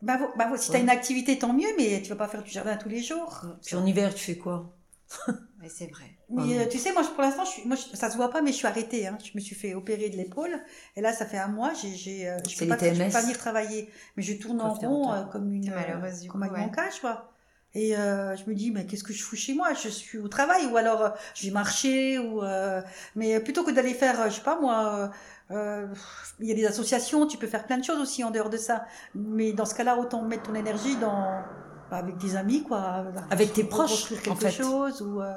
bah, bah, si Ouais. t'as une activité, tant mieux, mais tu vas pas faire du jardin tous les jours. Puis en hiver, tu fais quoi? Mais c'est vrai. Mais Ouais. euh, tu sais, moi, pour l'instant, je suis, moi, je- ça se voit pas, mais je suis arrêtée. Hein. Je me suis fait opérer de l'épaule, et là, ça fait un mois. J'ai, j'ai, euh, je peux pas, je peux pas venir travailler, mais je tourne en rond euh, comme une malheureuse, du comme coup, un ouais. mon cache, quoi. Et euh, je me dis, mais qu'est-ce que je fous chez moi? Je suis au travail, ou alors euh, je vais marcher, ou euh, mais plutôt que d'aller faire, euh, je sais pas moi. euh, euh, il y a des associations, tu peux faire plein de choses aussi en dehors de ça. Mais dans ce cas-là, autant mettre ton énergie dans bah, avec des amis, quoi. Avec tes proches, quelque en fait. chose ou euh,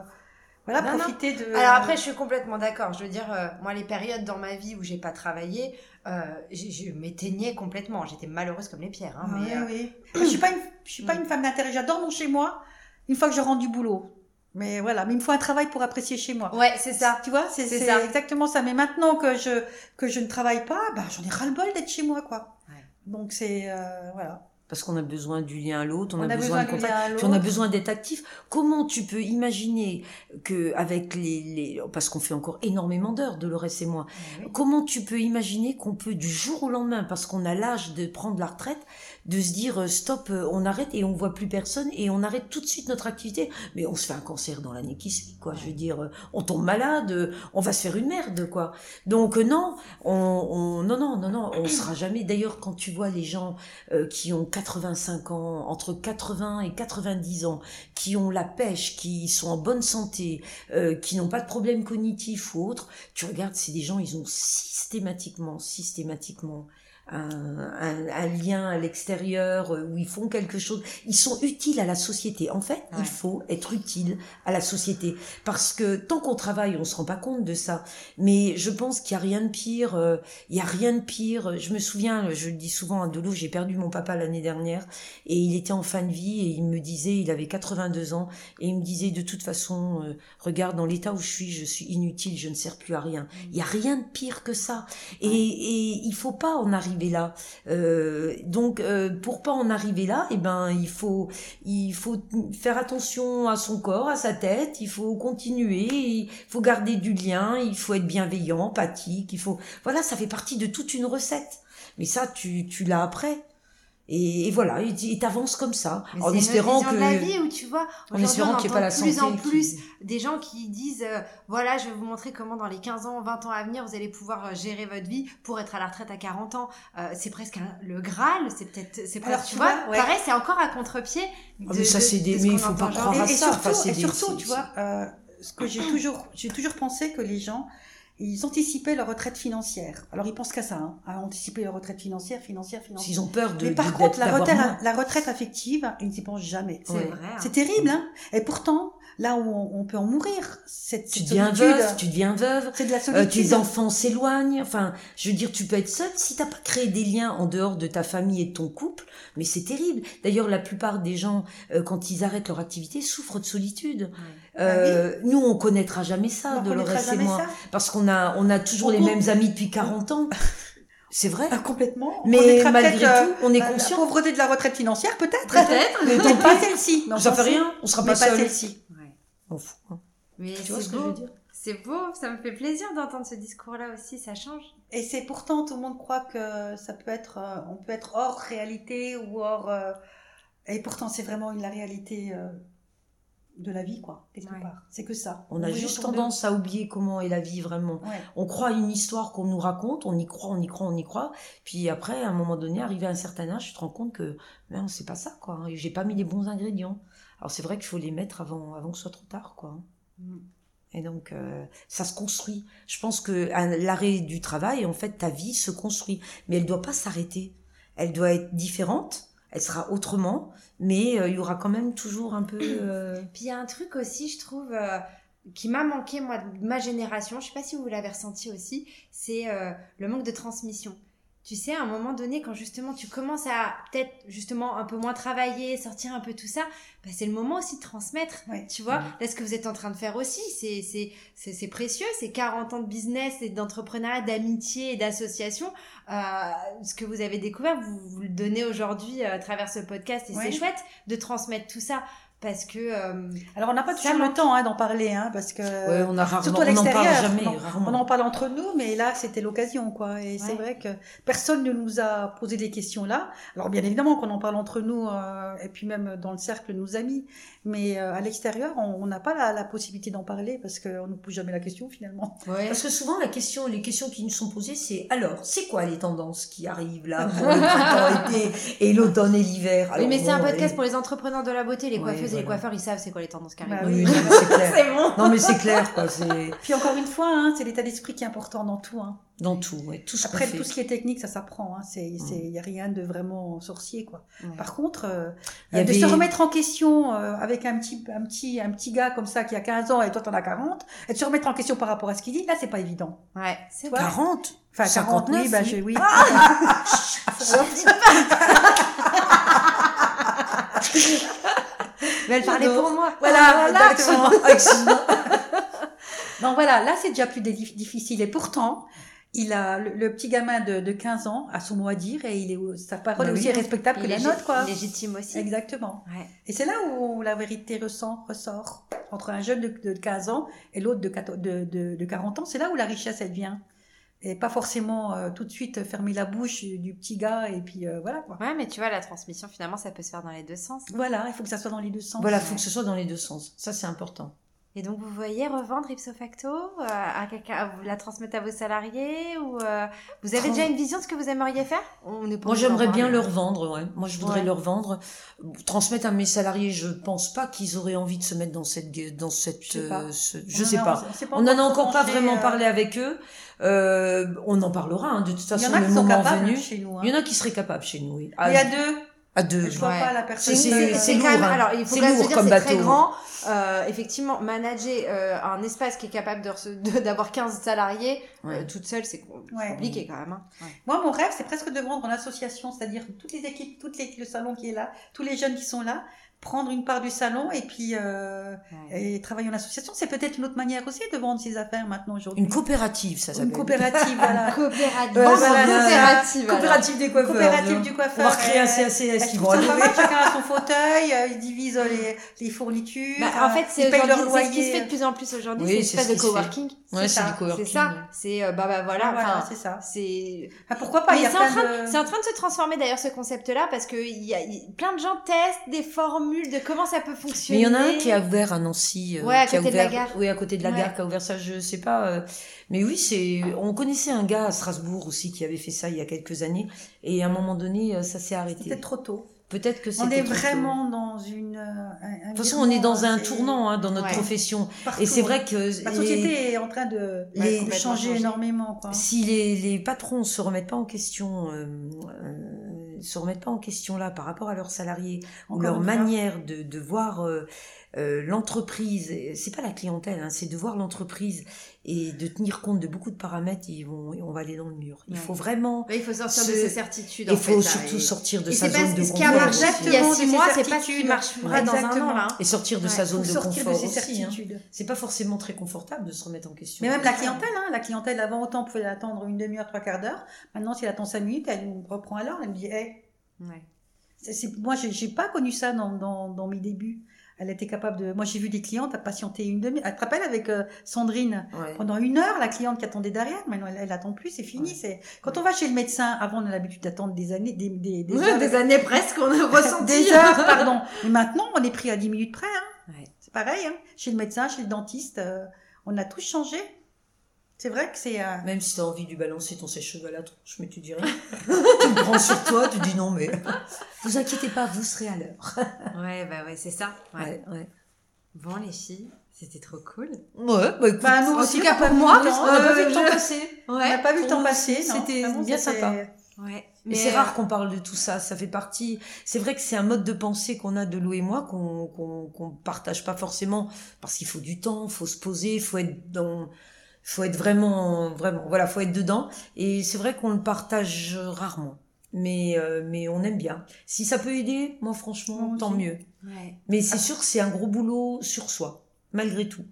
voilà, Non, non. profiter de. Alors après, je suis complètement d'accord. Je veux dire, euh, moi, les périodes dans ma vie où j'ai pas travaillé, euh, je m'éteignais complètement. J'étais malheureuse comme les pierres. Hein, Ah mais, oui, euh, oui. Je suis pas une, je suis pas une femme d'intérêt. J'adore mon chez moi. Une fois que je rentre du boulot. Mais voilà, mais il me faut un travail pour apprécier chez moi. Ouais, c'est ça. Tu vois, c'est exactement ça. Mais maintenant que je que je ne travaille pas, bah j'en ai ras le bol d'être chez moi, quoi. Ouais. Donc c'est euh, voilà. Parce qu'on a besoin du lien à l'autre, on, On a, besoin, besoin de contact. Puis on a besoin d'être actif. Comment tu peux imaginer que avec les, les parce qu'on fait encore énormément d'heures, Dolores et moi, comment tu peux imaginer qu'on peut du jour au lendemain, parce qu'on a l'âge de prendre la retraite, de se dire euh, stop, euh, on arrête et on voit plus personne et on arrête tout de suite notre activité. Mais on se fait un cancer dans l'année qui suit, quoi. Je veux dire, euh, on tombe malade, on va se faire une merde, quoi. Donc non, on, on non non non non, on sera jamais. D'ailleurs, quand tu vois les gens euh, qui ont 85 ans, entre 80 et 90 ans, qui ont la pêche, qui sont en bonne santé, euh, qui n'ont pas de problème cognitif ou autre, tu regardes, c'est des gens, ils ont systématiquement, systématiquement un, un, un lien à l'extérieur euh, où ils font quelque chose. Ils sont utiles à la société. En fait, Ouais. il faut être utile à la société parce que tant qu'on travaille, on se rend pas compte de ça. Mais je pense qu'il y a rien de pire. euh, il y a rien de pire. Je me souviens, je le dis souvent à Dolo, j'ai perdu mon papa l'année dernière et il était en fin de vie et il me disait, il avait 82 ans et il me disait de toute façon, euh, regarde dans l'état où je suis, je suis inutile, je ne sers plus à rien. Il y a rien de pire que ça. Et, et il faut pas en arriver Euh, donc euh, pour pas en arriver là, eh ben il faut il faut faire attention à son corps, à sa tête. Il faut continuer. Il faut garder du lien. Il faut être bienveillant, empathique. Il faut voilà, ça fait partie de toute une recette. Mais ça, tu tu l'as après. Et, et voilà, et tu- et t'avances comme ça, Mais en espérant que la vie où tu vois, en espérant on qu'il n'y ait pas la entend de santé. plus en plus qui- des gens qui disent euh, voilà, je vais vous montrer comment dans les 15 ans, 20 ans à venir, vous allez pouvoir euh, gérer votre vie pour être à la retraite à 40 ans. Euh, c'est presque un- le Graal, c'est peut-être c'est presque tu vois, vois, ouais. pareil, c'est encore à contre-pied. Ah, mais ça, c'est des- mais il faut pas croire Et, à et ça, surtout, enfin, c'est et surtout, tu vois, euh, ce que j'ai toujours, j'ai toujours pensé que les gens, ils anticipaient leur retraite financière. Alors ils pensent qu'à ça, hein, à anticiper leur retraite financière, financière, financière. S'ils ont peur de. Mais de- par contre, la retraite, la retraite affective, ils n'y pensent jamais. C'est Ouais. vrai. hein. C'est terrible, hein. Et pourtant, là où on, on peut en mourir, cette, Tu deviens veuve, tu deviens veuve. c'est de la Euh, solitude. tes enfants s'éloignent. Enfin, je veux dire, tu peux être seul si t'as pas créé des liens en dehors de ta famille et de ton couple. Mais c'est terrible. D'ailleurs, la plupart des gens, euh, quand ils arrêtent leur activité, souffrent de solitude. Euh, Nous, on connaîtra jamais ça, On Dolores connaîtra et moi, ça. parce qu'on a, on a toujours On les compte- mêmes amis depuis 40 ans. C'est vrai. Ah, complètement. Mais malgré tout, on est euh, conscient. La pauvreté de la retraite financière, peut-être. Peut-être, mais pas celle-ci. Fait fout. rien, on sera Mais pas celle-ci. Ouais. On fout, hein. Mais Tu vois c'est ce que je beau. veux dire C'est beau, ça me fait plaisir d'entendre ce discours-là aussi, ça change. Et c'est pourtant, tout le monde croit que ça peut être, euh, on peut être hors réalité ou hors. euh, et pourtant, c'est vraiment la réalité euh, de la vie, quoi, quelque Ouais. part. C'est que ça. On a juste tendance à oublier comment est la vie vraiment. Ouais. On croit à une histoire qu'on nous raconte, on y croit, on y croit, on y croit. Puis après, à un moment donné, arrivé à un certain âge, tu te rends compte que non, c'est pas ça, quoi. Et J'ai pas mis les bons ingrédients. Alors c'est vrai qu'il faut les mettre avant, avant que ce soit trop tard, quoi. Mm. Et donc, euh, ça se construit. Je pense que l'arrêt du travail, en fait, ta vie se construit. Mais elle doit pas s'arrêter. Elle doit être différente. Elle sera autrement. Mais euh, il y aura quand même toujours un peu... euh, Puis il y a un truc aussi, je trouve, euh, qui m'a manqué, moi, de ma génération, je sais pas si vous l'avez ressenti aussi, c'est le manque de transmission. Tu sais, à un moment donné, quand justement tu commences à peut-être justement un peu moins travailler, sortir un peu tout ça, bah, c'est le moment aussi de transmettre. Ouais. Tu vois, Mhm. là, ce que vous êtes en train de faire aussi, c'est, c'est, c'est, c'est précieux. C'est 40 ans de business et d'entrepreneuriat, d'amitié et d'association. Euh, ce que vous avez découvert, vous, vous le donnez aujourd'hui euh, à travers ce podcast et Ouais. c'est chouette de transmettre tout ça parce que euh, Alors, on n'a pas toujours le temps hein, d'en parler, hein, parce que. Ouais, on a rarement, Surtout à on n'en parle l'extérieur. jamais, On- rarement. On en parle entre nous, mais là, c'était l'occasion, quoi. Et c'est Ouais. vrai que personne ne nous a posé des questions là. Alors, bien évidemment qu'on en parle entre nous, euh, et puis même dans le cercle de nos amis. Mais euh, à l'extérieur, on n'a pas la, la possibilité d'en parler parce qu'on ne nous pose jamais la question, finalement. Parce que souvent, la question, les questions qui nous sont posées, c'est alors, c'est quoi les tendances qui arrivent là pour le printemps, l'été et l'automne et l'hiver? Oui, mais c'est un podcast et- pour les entrepreneurs de la beauté, les Ouais, coiffeuses et les coiffeurs, ils savent c'est quoi les tendances qui. Bah Oui, c'est clair. c'est bon. Non, mais c'est clair, quoi. Puis encore une fois, hein, c'est l'état d'esprit qui est important dans tout. Hein. dans tout, ouais, tout ce Après, fait. tout ce qui est technique, ça s'apprend. Hein. C'est, Mm. a rien de vraiment sorcier, quoi. Ouais. Par contre, euh, Il y de se remettre en question euh, avec un petit, un petit, un petit gars comme ça qui a 15 ans et toi t'en as 40, et de se remettre en question par rapport à ce qu'il dit, là c'est pas évident. Ouais, c'est Tu vois 40 Enfin, 40, 59, oui, bah, oui. je, oui. Mais elle parlait pour moi. Voilà, exactement. Excellent. Donc voilà, là c'est déjà plus difficile. Et pourtant, il a le, le petit gamin de, de 15 ans a son mot à dire et il est, sa parole Bah est oui. aussi respectable que Il la est nôtre, quoi. légitime aussi. Exactement. Ouais. Et c'est là où la vérité ressent, ressort entre un jeune de, de 15 ans et l'autre de, 14 de, de, de 40 ans. C'est là où la richesse, elle vient. Et pas forcément euh, tout de suite fermer la bouche du petit gars et puis euh, voilà quoi. Ouais, mais tu vois, la transmission, finalement, ça peut se faire dans les deux sens. Voilà, il faut que ça soit dans les deux sens. Voilà, faut que ce soit dans les deux sens. Ça, c'est important. Et donc, vous voyez revendre ipso facto euh, à quelqu'un, vous la transmettre à vos salariés ou euh, vous avez Trans- déjà une vision de ce que vous aimeriez faire? On Moi, j'aimerais bien parler? leur vendre, ouais. Moi, je voudrais Ouais. leur vendre. Transmettre à mes salariés, je pense pas qu'ils auraient envie de se mettre dans cette, dans cette, Je sais pas. euh, ce- On je sais pas. on n'en a encore pas vraiment euh, parlé avec eux. Euh, on en parlera, hein, de toute Il y façon, en a qui sont moment capables venu. chez nous. hein. Il y en a qui seraient capables chez nous, oui. À, Il y a deux. à deux. Je vois Ouais. pas la personne. C'est- lourd, quand même, hein. alors il faut quand même se dire comme c'est très bateau. grand. Euh, effectivement, manager euh, un espace qui est capable d'avoir 15 salariés Ouais. euh, toute seule, c'est Ouais. compliqué quand même. hein. Ouais. Moi, mon rêve, c'est presque de vendre en association, c'est-à-dire toutes les équipes, toutes les, le salon qui est là, tous les jeunes qui sont là, prendre une part du salon et puis euh, Ouais. et travailler en association. C'est peut-être une autre manière aussi de vendre ses affaires maintenant aujourd'hui. Une coopérative, ça Une s'appelle. coopérative, voilà. Coopérative. Voilà, en coopérative. Coopérative des coiffeurs. Coopérative du coiffeur. On va recréer un Euh, CACS Je qui vont arriver. mal, chacun a son fauteuil, euh, ils divisent les, les fournitures. Bah, en fait, euh, c'est c'est ce qui se fait de plus en plus aujourd'hui, Oui, c'est une c'est espèce ce de coworking. Ouais, c'est c'est ça, du C'est coworking. ça. C'est euh, bah bah voilà. Ah, voilà, c'est ça. c'est Ah, pourquoi pas, il y Mais a c'est en, plein train, de... c'est en train de se transformer d'ailleurs ce concept-là parce que il y a, plein de gens testent des de comment ça peut Mais fonctionner. il y en a un qui a ouvert à Nancy. euh, Ouais, à qui a côté de la ouvert- gare. Oui, à côté de la Ouais. gare, qui a ouvert ça, je sais pas. euh, Mais oui, c'est. On connaissait un gars à Strasbourg aussi qui avait fait ça il y a quelques années. Et à un moment donné, euh, ça s'est arrêté. peut-être trop tôt. Peut-être que On c'était est tôt. vraiment dans une... un- un De toute façon, on est dans un tournant hein, dans notre Ouais. profession. partout. Et c'est vrai que La les- société est en train de, les- changer changer. énormément. Quoi. si les, les patrons se remettent pas en question, euh, euh, se remettent pas en question là par rapport à leurs salariés ou leur manière de, de voir euh, euh, l'entreprise, et c'est pas la clientèle, hein, c'est de voir l'entreprise et de tenir compte de beaucoup de paramètres, ils vont, on va aller dans le mur. Il Ouais. faut vraiment, il faut sortir de Ce- ses certitudes. il en faut fait, là, surtout et- sortir de Et sa zone de ce qui a confort marché aussi. il y a Exactement, six mois, c'est pas ce qui certitudes. marche vivra dans un an là. Et sortir de Ouais, sa zone de sortir de confort ses aussi. hein. certitudes. C'est pas forcément très confortable de se remettre en question. Mais même la clientèle, hein, la clientèle avant autant on pouvait l'attendre une demi-heure, trois quarts d'heure. Maintenant, si elle attend cinq minutes, elle nous reprend à l'heure. Elle me dit, hey, Ouais. moi, j'ai j'ai pas connu ça dans, dans, dans mes débuts. Elle était capable de. Moi, j'ai vu des clientes à patienter une demi. Elle te rappelle avec euh, Sandrine? Ouais. pendant une heure, la cliente qui attendait derrière. Maintenant, elle, elle attend plus, c'est fini. Ouais. C'est quand on va chez le médecin. Avant, on a l'habitude d'attendre des années, des, des, heures. des années presque, on a ressenti. Des heures, pardon. Mais maintenant, on est pris à 10 minutes près. Hein. Ouais. C'est pareil. Hein. Chez le médecin, chez le dentiste, euh, on a tous changé. C'est vrai que c'est. euh, Même si t'as envie de lui balancer ton sèche-cheveux à la tronche, mais tu dis rien. tu le prends sur toi, tu dis non, mais vous inquiétez pas, vous serez à l'heure. Ouais, bah ouais, c'est ça. Ouais. Ouais, ouais. Bon, les filles, c'était trop cool. Ouais, bah écoute, Bah, nous aussi, pour moi, on n'a pas vu Euh, le temps passer. On n'a pas vu le temps passer. c'était Vraiment, bien sympa. Ouais. Mais c'est euh, rare qu'on parle de tout ça, ça fait partie. C'est vrai que c'est un mode de pensée qu'on a de Lou et moi qu'on qu'on qu'on partage pas forcément parce qu'il faut du temps, faut se poser, faut être dans, faut être vraiment, vraiment, voilà, faut être dedans. Et c'est vrai qu'on le partage rarement, mais euh, mais on aime bien. Si ça peut aider, moi franchement, tant mieux. Ouais. Mais c'est sûr que c'est un gros boulot sur soi, malgré tout.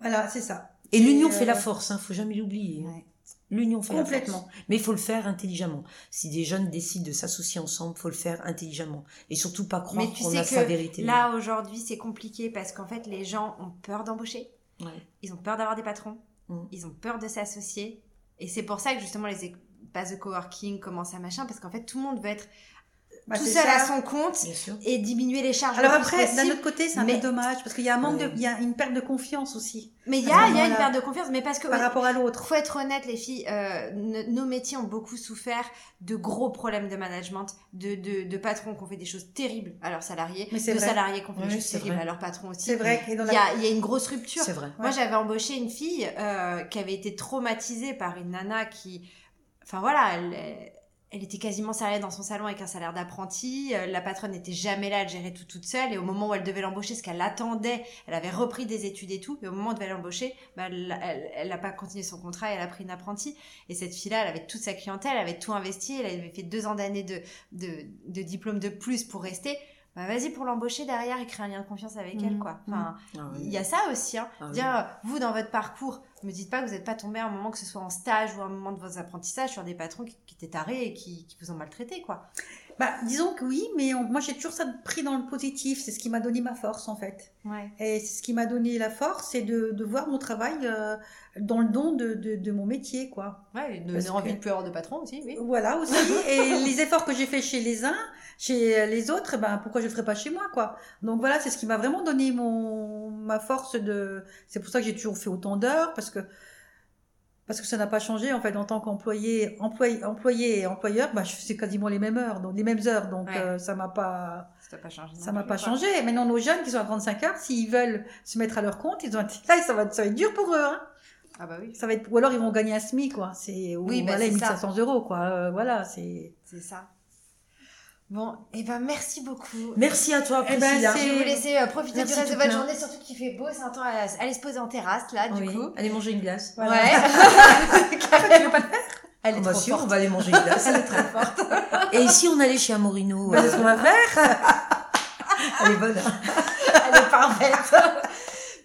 Voilà, c'est ça. Et l'union euh, fait la force, hein, faut jamais l'oublier. Ouais. L'union fait la force. Complètement. Mais il faut le faire intelligemment. Si des jeunes décident de s'associer ensemble, faut le faire intelligemment. Et surtout pas croire qu'on sais a que sa vérité. là, aujourd'hui, c'est compliqué parce qu'en fait, les gens ont peur d'embaucher. Ouais. Ils ont peur d'avoir des patrons. Mm. Ils ont peur de s'associer. Et c'est pour ça que justement, les espaces de coworking commencent à machin parce qu'en fait, tout le monde veut être Bah, tout seul ça. à son compte Bien sûr. et diminuer les charges. Alors le plus après, d'un autre côté, c'est un mais- peu dommage parce qu'il y a un manque de, il y a une perte de confiance aussi Mais il y a, il y a une perte de confiance, mais parce que par rapport à l'autre. faut être honnête, les filles, euh, nos métiers ont beaucoup souffert de gros problèmes de management, de, de, de patrons qui ont fait des choses terribles à leurs salariés, Mais de c'est vrai. salariés qui ont fait des choses terribles vrai. à leurs patrons aussi. C'est vrai qu'il y a dans Il y la- a, il y a une grosse rupture. C'est vrai. Moi, j'avais embauché une fille euh, qui avait été traumatisée par une nana qui, enfin voilà, elle, elle était quasiment salariée dans son salon avec un salaire d'apprenti. Euh, La patronne n'était jamais là, elle gérait tout toute seule. Et au moment où elle devait l'embaucher, ce qu'elle attendait, elle avait repris des études et tout. Et au moment où elle devait l'embaucher, bah, elle n'a pas continué son contrat et elle a pris une apprentie. Et cette fille-là, elle avait toute sa clientèle, elle avait tout investi, elle avait fait deux ans d'années de, de, de diplôme de plus pour rester. Bah, vas-y pour l'embaucher derrière et créer un lien de confiance avec elle, Mhm. quoi. Enfin, Ah il y a ça aussi, hein. Ah oui. Dire, euh, vous, dans votre parcours, me dites pas que vous n'êtes pas tombé à un moment, que ce soit en stage ou à un moment de vos apprentissages, sur des patrons qui, qui étaient tarés et qui, qui vous ont maltraité, quoi. Bah, disons que oui, mais on- moi j'ai toujours ça pris dans le positif. C'est ce qui m'a donné ma force en fait. Ouais. Et c'est ce qui m'a donné la force, c'est de, de voir mon travail euh, dans le don de, de, de mon métier, quoi. Ouais, Parce une envie que- de plus avoir de patron aussi, oui. Voilà aussi. et les efforts que j'ai fait chez les uns, chez les autres, ben pourquoi je le ferais pas chez moi, quoi. Donc voilà, c'est ce qui m'a vraiment donné mon ma force de. C'est pour ça que j'ai toujours fait autant d'heures parce que parce que ça n'a pas changé en fait en tant qu'employé, employé, employé et employeur, bah, je faisais quasiment les mêmes heures, donc les mêmes heures, donc Ouais. euh, ça m'a pas Ça pas changé. ça m'a pas changé. Maintenant nos jeunes qui sont à 35 heures, s'ils veulent se mettre à leur compte, ils ont là ça va ça va être dur pour eux. Hein. Ah bah oui, Ça va être ou alors ils vont gagner un SMIC quoi. C'est ou Oui, bah, voilà, c'est ça. 1500 euros quoi. Euh, voilà c'est. c'est ça. Bon, et ben merci beaucoup. Merci à toi, Eh ben, Priscilla. c'est- Je vais vous laisser euh, profiter Merci du reste de votre plein. journée, surtout qu'il fait beau, c'est un temps à aller se poser en terrasse, là, du Oui. coup. Allez manger une glace. Voilà. Ouais. tu veux pas le faire? Elle est Ah bah trop sûr, on forte. va aller manger une glace. Elle est très forte. Et ici, on allait chez Amorino. Bah, c'est ce qu'on va faire. Elle est bonne. Elle est parfaite.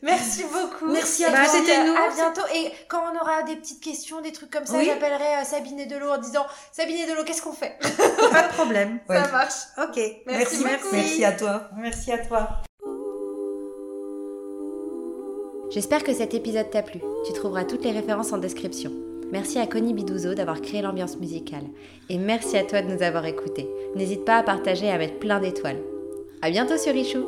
Merci beaucoup. Merci à Bah, toi. c'était nous. À bientôt. Et quand on aura des petites questions, des trucs comme ça, Oui. j'appellerai euh, Sabine et Delot en disant Sabine et Delot, qu'est-ce qu'on fait? Pas de problème. Ouais. Ça marche. Ok. Merci beaucoup. Merci à toi. Merci à toi. J'espère que cet épisode t'a plu. Tu trouveras toutes les références en description. Merci à Connie Bidouzo d'avoir créé l'ambiance musicale. Et merci à toi de nous avoir écoutés. N'hésite pas à partager et à mettre plein d'étoiles. À bientôt sur Richou